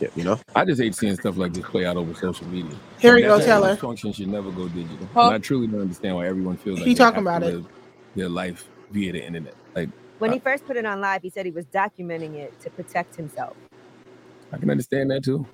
Yeah, you know. I just hate seeing stuff like this play out over social media. Here we go, type of Taylor. Dysfunction should never go digital. Huh? And I truly don't understand why everyone feels like He they talking have about to it. live their life via the internet. Like When he first put it on live, he said he was documenting it to protect himself. I can understand that too.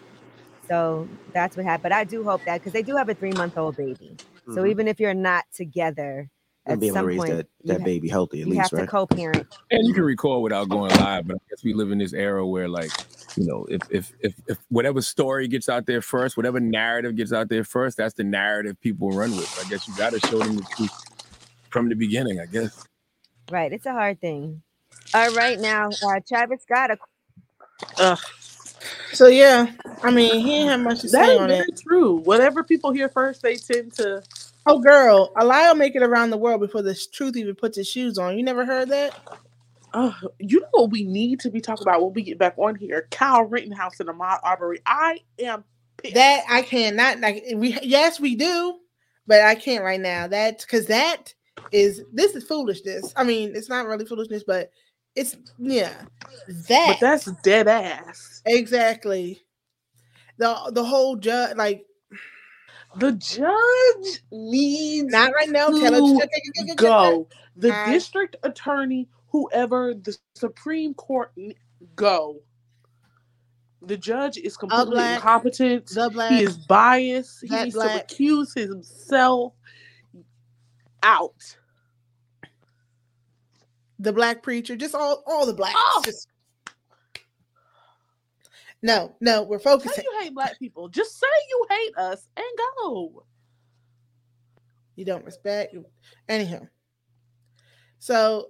So that's what happened. But I do hope that because they do have a three month old baby. So Mhm. even if you're not together, And at be able to some raise point that, that ha- baby healthy at you least, have to right? co-parent. And you can record without going live, but I guess we live in this era where like, you know, if if if if whatever story gets out there first, whatever narrative gets out there first, that's the narrative people run with. I guess you gotta show them the truth from the beginning, I guess. Right. It's a hard thing. All right, now uh, Travis Scott. Ugh. So yeah, I mean, he ain't have much to That say on very it. true. Whatever people hear first, they tend to Oh, girl, a lie will make it around the world before the truth even puts its shoes on. You never heard that? Uh, you know what we need to be talking about when we get back on here? Kyle Rittenhouse and Ahmaud Arbery. I am pissed. That I cannot. Like we, yes, we do, but I can't right now. That because that is this is foolishness. I mean, it's not really foolishness, but it's yeah. That but that's dead ass. exactly the the whole judge like The judge needs not right now. To go. The I- district attorney, whoever the Supreme Court, go. The judge is completely black, incompetent. the black, he is biased. He needs black. to recuse himself out. The black preacher, just all all the blacks. Oh! Just no, no, we're Say focusing. you hate black people. Just say you hate us and go. You don't respect. Anyhow, so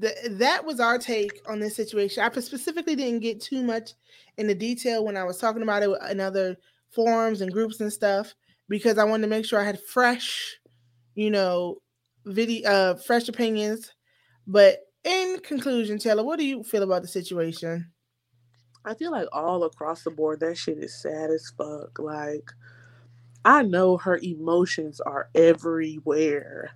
th- that was our take on this situation. I specifically didn't get too much in the detail when I was talking about it in other forums and groups and stuff because I wanted to make sure I had fresh, you know, video, uh, fresh opinions. But in conclusion, Taylor, what do you feel about the situation? I feel like all across the board, that shit is sad as fuck. Like, I know her emotions are everywhere.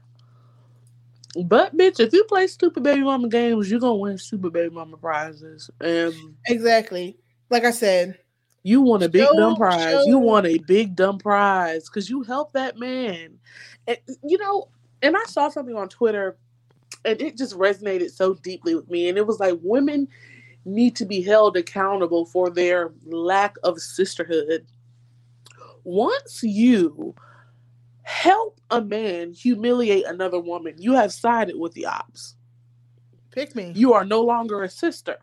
But bitch, if you play stupid baby mama games, you're gonna win stupid baby mama prizes. And Exactly. Like I said, you want a big Show- dumb prize. show- You want a big dumb prize because you helped that man. And you know, and I saw something on Twitter and it just resonated so deeply with me. And it was like women need to be held accountable for their lack of sisterhood. Once you help a man humiliate another woman, you have sided with the ops. pick me. You are no longer a sister.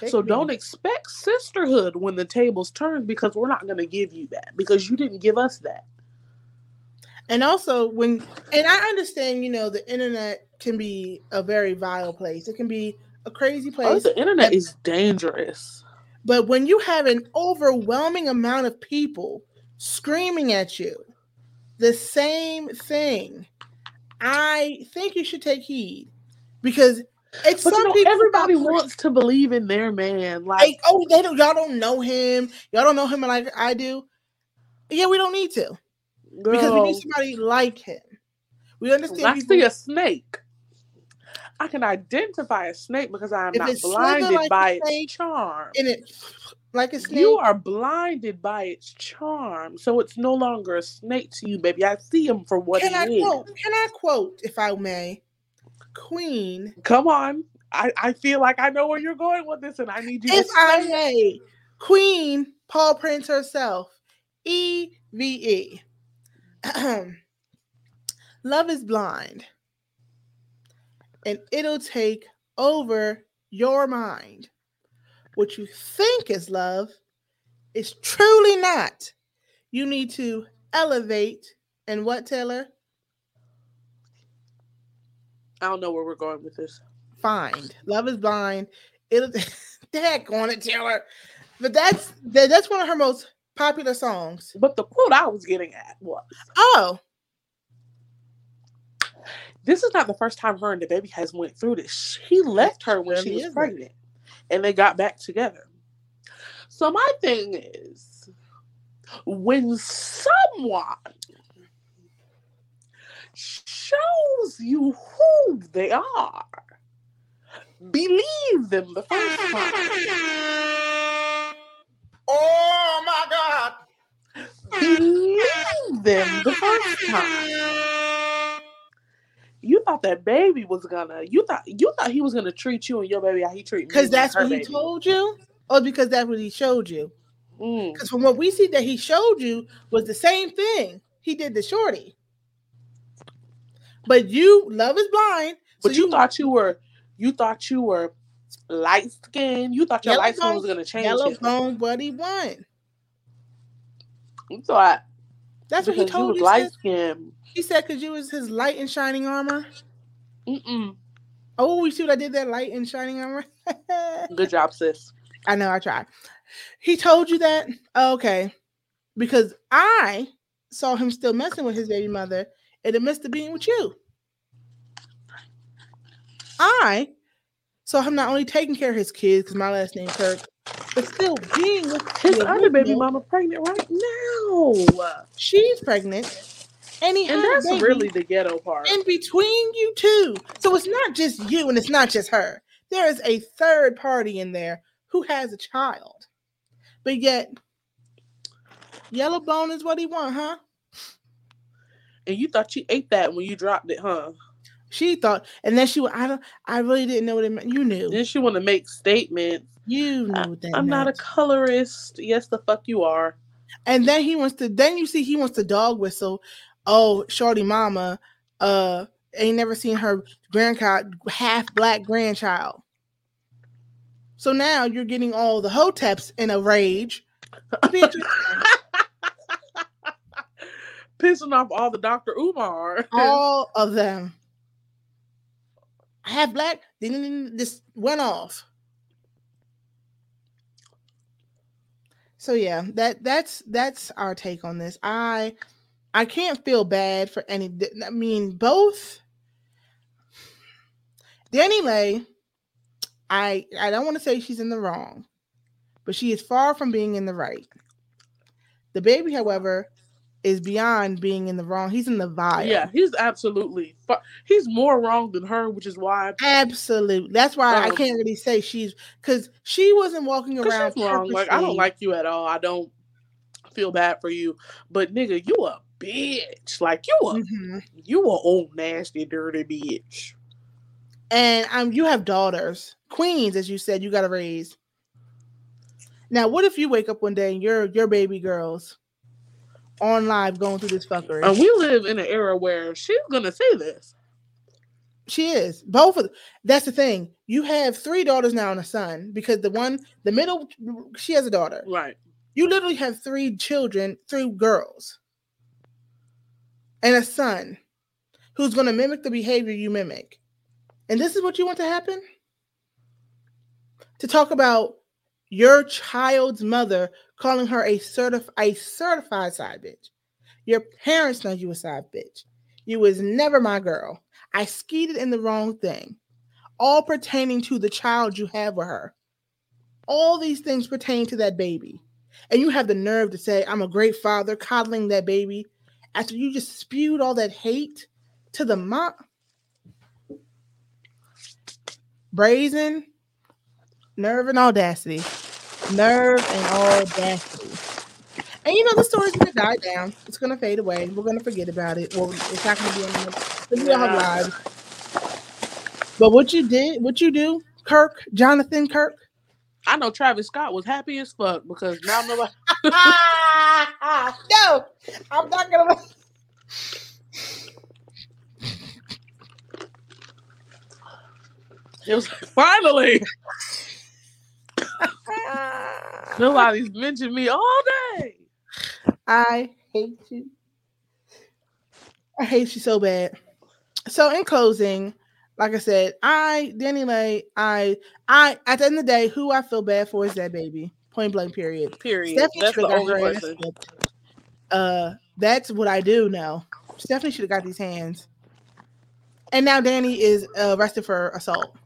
Pick So me. don't expect sisterhood when the tables turn because we're not going to give you that because you didn't give us that. And also when and I understand, you know, the internet can be a very vile place. It can be a crazy Oh, place. the internet is dangerous. But when you have an overwhelming amount of people screaming at you the same thing, I think you should take heed because it's But some you know, people everybody wants to believe in their man. Like, like, oh, they don't y'all don't know him. Y'all don't know him like I do. Yeah, we don't need to because we need somebody like him. We understand I people- see a snake. I can identify a snake because I am If not blinded like by its snake, charm. and it like a snake. You are blinded by its charm, so it's no longer a snake to you, baby. I see him for what Can I he is. quote? Can I quote, if I may, Queen? Come on, I, I feel like I know where you're going with this, and I need you If to I say it. may, Queen Paul Prince herself, E V E. Love is blind, and it'll take over your mind. What you think is love is truly not. You need to elevate and what, Taylor? I don't know where we're going with this. find. Love is blind. It'll heck on it, Taylor. But that's that, that's one of her most popular songs. But the quote I was getting at was Oh, this is not the first time her and DaBaby has went through this. He left her when she was pregnant, and they got back together. So my thing is, when someone shows you who they are, believe them the first time. oh my God! Believe them the first time. You thought that baby was gonna. You thought you thought he was gonna treat you and your baby how he treat me. Because that's what he told you, or because that's what he showed you. Mm. Because from what we see that he showed you was the same thing he did the Shorty. But you, love is blind. But you, thought you were, you thought you were light skinned. You thought your light skin was gonna change. Yellow him. bone buddy one. You thought That's what he because you told was you. light skinned. He said because you was his light and shining armor. Mm-mm. Oh, you see what I did there? Light and shining armor. Good job, sis. I know I tried. He told you that? Okay. Because I saw him still messing with his baby mother in the midst of being with you. I so I'm not only taking care of his kids because my last name Kirk, but still being with His the other baby mama pregnant right now. She's pregnant, and he And that's really the ghetto part. in between you two. So it's not just you, and it's not just her. There is a third party in there who has a child, but yet yellow bone is what he want, huh? And you thought you ate that when you dropped it, huh? She thought, and then she went, I don't, I really didn't know what it meant. You knew. Then she want to make statements. You know that I'm not a colorist. Yes, the fuck you are. And then he wants to. Then you see he wants to dog whistle. Oh, shorty mama, uh, ain't never seen her grandchild, half black grandchild. So now you're getting all the hoteps in a rage. Pissing off all the Dr. Umar. all of them. Half black. Then this went off. So yeah, that that's that's our take on this. I I can't feel bad for any. I mean, both DaniLeigh. I I don't want to say she's in the wrong, but she is far from being in the right. DaBaby, however, is beyond being in the wrong. He's in the vile. Yeah, he's absolutely. Fu- he's more wrong than her, which is why. Absolutely. That's why I Um, can't really say she's because she wasn't walking around she's wrong. Like I don't like you at all. I don't feel bad for you, but nigga, you a bitch. Like you a Mhm. you a old nasty dirty bitch. And um, you have daughters, queens, as you said, you got to raise. Now, what if you wake up one day and your your baby girls on live going through this fuckery? And we live in an era where she's gonna say this. She is both of. That's the thing. You have three daughters now and a son because the one, the middle, she has a daughter. Right. You literally have three children, three girls, and a son who's going to mimic the behavior you mimic. And this is what you want to happen? To talk about your child's mother calling her a certif- a certified side bitch. Your parents know you a side bitch. You was never my girl. I skeeted in the wrong thing. All pertaining to the child you have with her. All these things pertain to that baby. And you have the nerve to say, I'm a great father coddling that baby after you just spewed all that hate to the mom. Brazen, nerve and audacity. Nerve and audacity. And you know, the story's gonna die down. It's gonna fade away. We're gonna forget about it. Or it's not gonna be on the we all have Yeah. lives. But what you did, what you do, Kirk, Jonathan Kirk. I know Travis Scott was happy as fuck because now I'm nobody. no, I'm not gonna. It was finally. Nobody's mentioned me all day. I hate you. I hate you so bad. So in closing, like I said, I DaniLeigh, I I at the end of the day, who I feel bad for is that baby. Point blank. Period. Period. Stephanie That's the only her person. Uh, that's what I do now. Stephanie should have got these hands. And now Danny is uh, arrested for assault.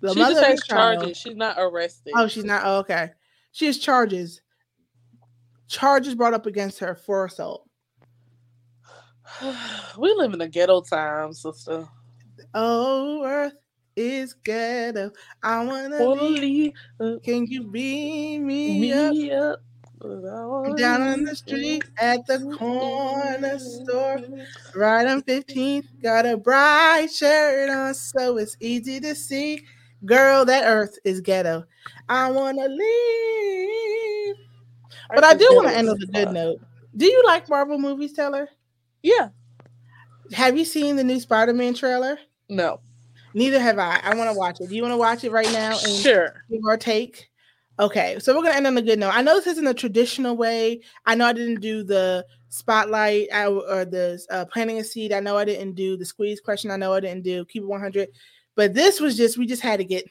The she mother just has child- charges. She's not arrested. Oh, she's not. Oh, okay. She has charges. Charges brought up against her for assault. we live in a ghetto time, sister. Oh, earth is ghetto. I wanna leave. Can you beat me, Me up? up. Down on the street at the corner store, right on 15th. Got a bright shirt on, so it's easy to see. Girl, that earth is ghetto. I wanna leave. But I Earth is do want to end on a good note. Do you like Marvel movies, Taylor? Yeah. Have you seen the new Spider-Man trailer? No. Neither have I. I want to watch it. Do you want to watch it right now? And Sure. Give our take. Okay, so we're gonna end on a good note. I know this isn't a traditional way. I know I didn't do the spotlight or the uh, planting a seed. I know I didn't do the squeeze question. I know I didn't do keep it 100. But this was just we just had to get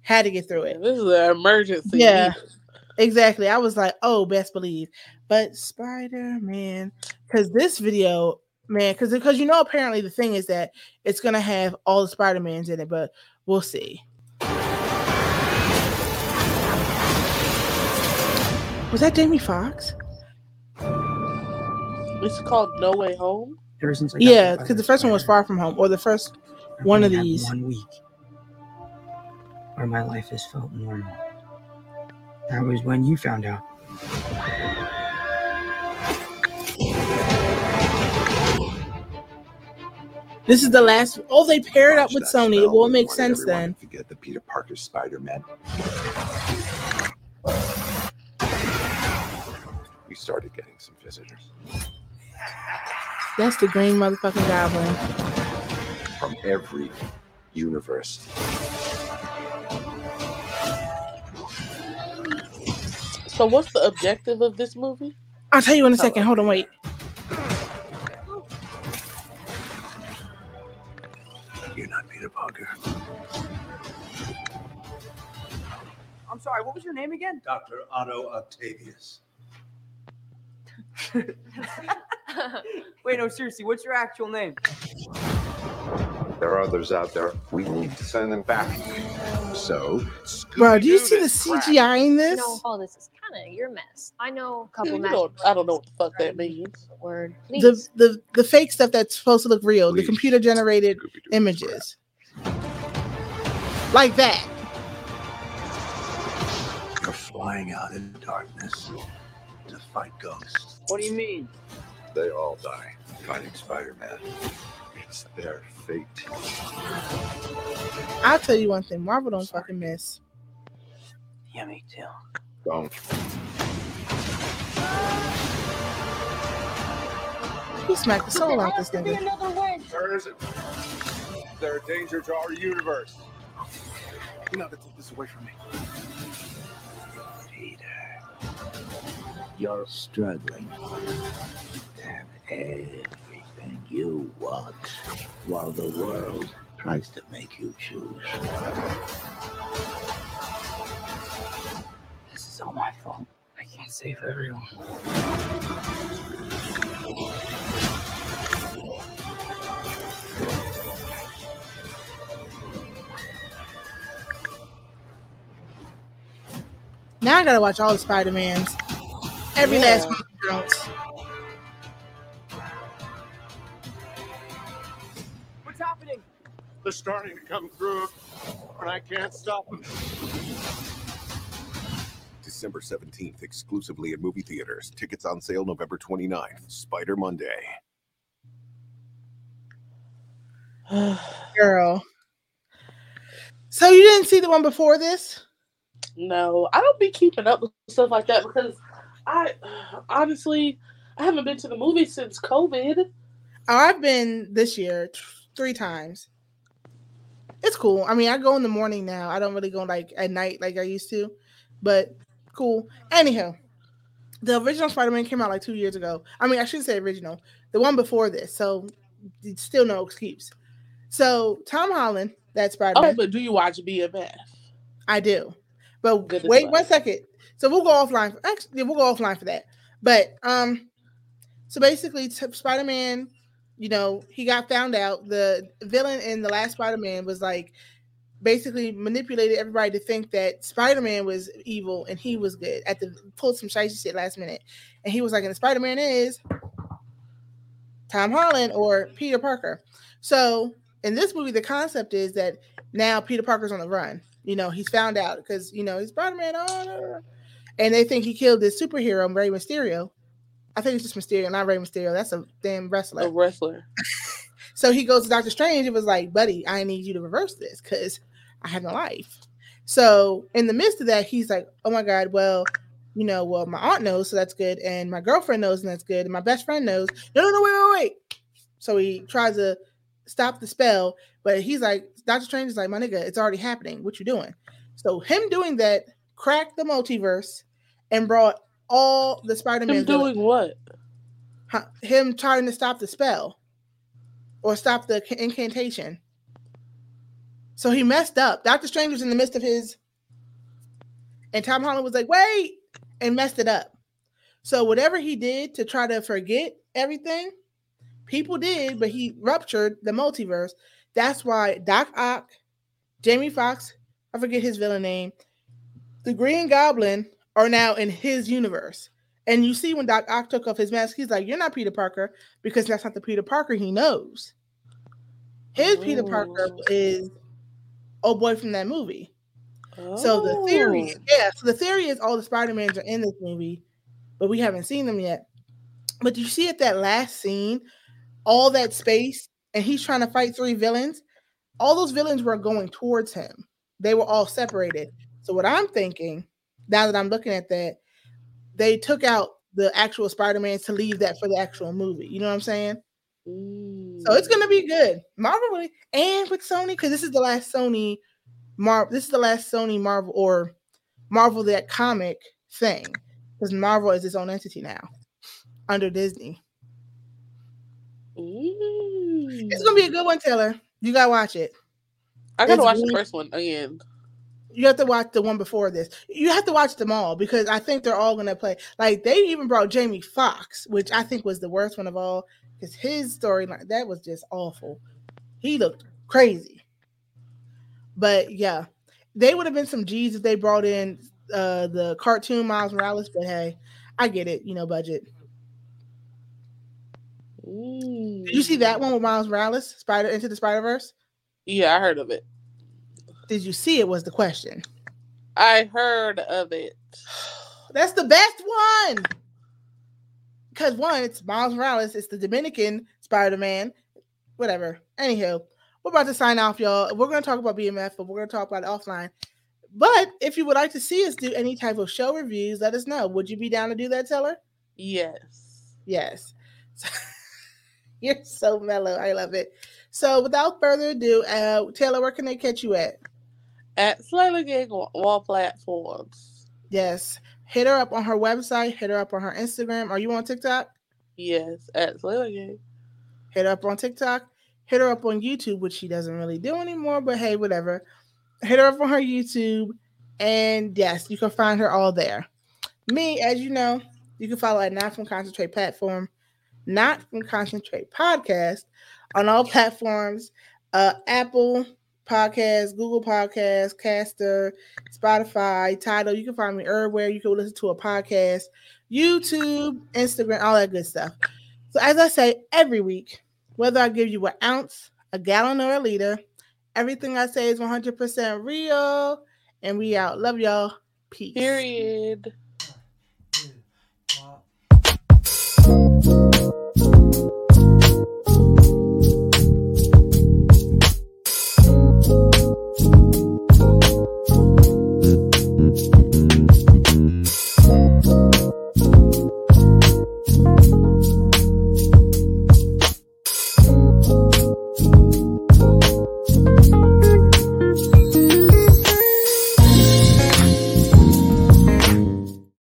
had to get through it. This is an emergency. Yeah. Exactly. I was like, oh, best believe. But Spider Man, because this video, man, because because you know apparently the thing is that it's gonna have all the Spider Mans in it, but we'll see. Was that Jamie Foxx? It's called No Way Home. Ever since Yeah, because the first one was Far From Home, or the first one of these. One week where my life has felt normal. That was when you found out. This is the last. Oh, they paired up with Sony. It won't make sense then. Forget the Peter Parker Spider Man. We started getting some visitors That's the green motherfucking goblin. From every universe. So, what's the objective of this movie? I'll tell you in a second. Hold on, wait. You're not Peter Parker. I'm sorry, what was your name again? Dr. Otto Octavius. Wait, no, seriously, what's your actual name? There are others out there. We need to send them back. So, Bro, do you see the CGI in You this? know, all this is kind of your mess. I know a couple You don't, I don't know what the fuck that means. word. Please. The, the the fake stuff that's supposed to look real, the computer generated images, like that. You're flying out in darkness to fight ghosts. What do you mean? They all die fighting Spider Man. It's their fate. I'll tell you one thing: Marvel don't fucking miss. Yeah, me too. Don't. He smacked the soul out this nigga. Where is it? They're a danger to our universe. You're not gonna take this away from me. Peter, You're struggling to have everything you want while the world tries to make you choose. This is all my fault. I can't save everyone. Now I gotta watch all the Spider Mans. Every Yeah. last one of counts. They're starting to come through, and I can't stop them. December 17th, exclusively at movie theaters. Tickets on sale November 29th. Spider Monday. Girl. So you didn't see the one before this? No, I don't be keeping up with stuff like that because I honestly I haven't been to the movies since COVID. Oh, I've been this year t- three times. It's cool. I mean, I go in the morning now. I don't really go like at night like I used to, but cool. Anyhow, the original Spider-Man came out like two years ago. I mean, I shouldn't say original. The one before this, so it's still no excuse. So Tom Holland, that Spider-Man. Oh, but do you watch BMF? I do. But Good wait well. one second. So we'll go offline. For, actually, we'll go offline for that. But um, so basically, t- Spider Man, you know, he got found out. The villain in the last Spider Man was like basically manipulated everybody to think that Spider Man was evil and he was good. At the pulled some shitty shit last minute, and he was like, "And Spider Man is Tom Holland or Peter Parker." So in this movie, the concept is that now Peter Parker's on the run. You know, he's found out because you know he's Spider Man. Oh, and they think he killed this superhero, Rey Mysterio. I think it's just Mysterio, not Rey Mysterio. That's a damn wrestler. A wrestler. So he goes to Doctor Strange. It was like, buddy, I need you to reverse this because I have no life. So in the midst of that, he's like, oh my God, well, you know, well, my aunt knows, so that's good. And my girlfriend knows, and that's good. And my best friend knows. No, no, no, wait, wait, wait. So he tries to stop the spell, but he's like, Doctor Strange is like, my nigga, it's already happening. What you doing? So him doing that cracked the multiverse and brought all the Spider-Man Him doing what? Huh, him trying to stop the spell or stop the incantation. So he messed up. Doctor Strange was in the midst of his, and Tom Holland was like, "Wait, and messed it up. So whatever he did to try to forget everything, people did, but he ruptured the multiverse. That's why Doc Ock, Jamie Foxx, I forget his villain name, the Green Goblin are now in his universe. And you see when Doc Ock took off his mask, he's like, You're not Peter Parker, because that's not the Peter Parker he knows. His Peter oh. Parker is oh boy from that movie. So the theory, Oh. yeah, so the theory is all the Spider-Mans are in this movie, but we haven't seen them yet. But you see at that last scene, all that space, and he's trying to fight three villains. All those villains were going towards him. They were all separated. So what I'm thinking, now that I'm looking at that, they took out the actual Spider-Man to leave that for the actual movie. You know what I'm saying? So it's gonna be good. Marvel really, and with Sony, because this is the last Sony Marvel. This is the last Sony Marvel or Marvel that comic thing, because Marvel is its own entity now under Disney. Ooh. It's gonna be a good one, Taylor. You gotta watch it. I gotta It's watch the first one again. You have to watch the one before this. You have to watch them all because I think they're all gonna play. Like they even brought Jamie Foxx, which I think was the worst one of all, because his storyline that was just awful. He looked crazy. But yeah, they would have been some G's if they brought in uh the cartoon Miles Morales. But hey, I get it, you know, budget. Did you see that one with Miles Morales, Spider into the Spider Verse? Yeah, I heard of it. Did you see it? Was the question. I heard of it. That's the best one. Because one, it's Miles Morales, it's the Dominican Spider Man, whatever. Anywho, we're about to sign off, y'all. We're going to talk about BMF, but we're going to talk about it offline. But if you would like to see us do any type of show reviews, let us know. Would you be down to do that, Taylor? Yes. Yes. You're so mellow. I love it. So, without further ado, uh, Taylor, where can they catch you at? At Gang on all platforms. Yes. Hit her up on her website. Hit her up on her Instagram. Are you on TikTok? Yes, at Slayla Gang. Hit her up on TikTok. Hit her up on YouTube, which she doesn't really do anymore, but hey, whatever. Hit her up on her YouTube. And yes, you can find her all there. Me, as you know, you can follow at Not From Concentrate platform, Not From Concentrate podcast on all platforms uh, Apple Podcasts, Google Podcast, Caster, Spotify, Tidal. You can find me everywhere. You can listen to a podcast, YouTube, Instagram, all that good stuff. So, as I say every week, whether I give you an ounce, a gallon, or a liter, everything I say is 100% real. And we out. Love y'all. Peace. Period.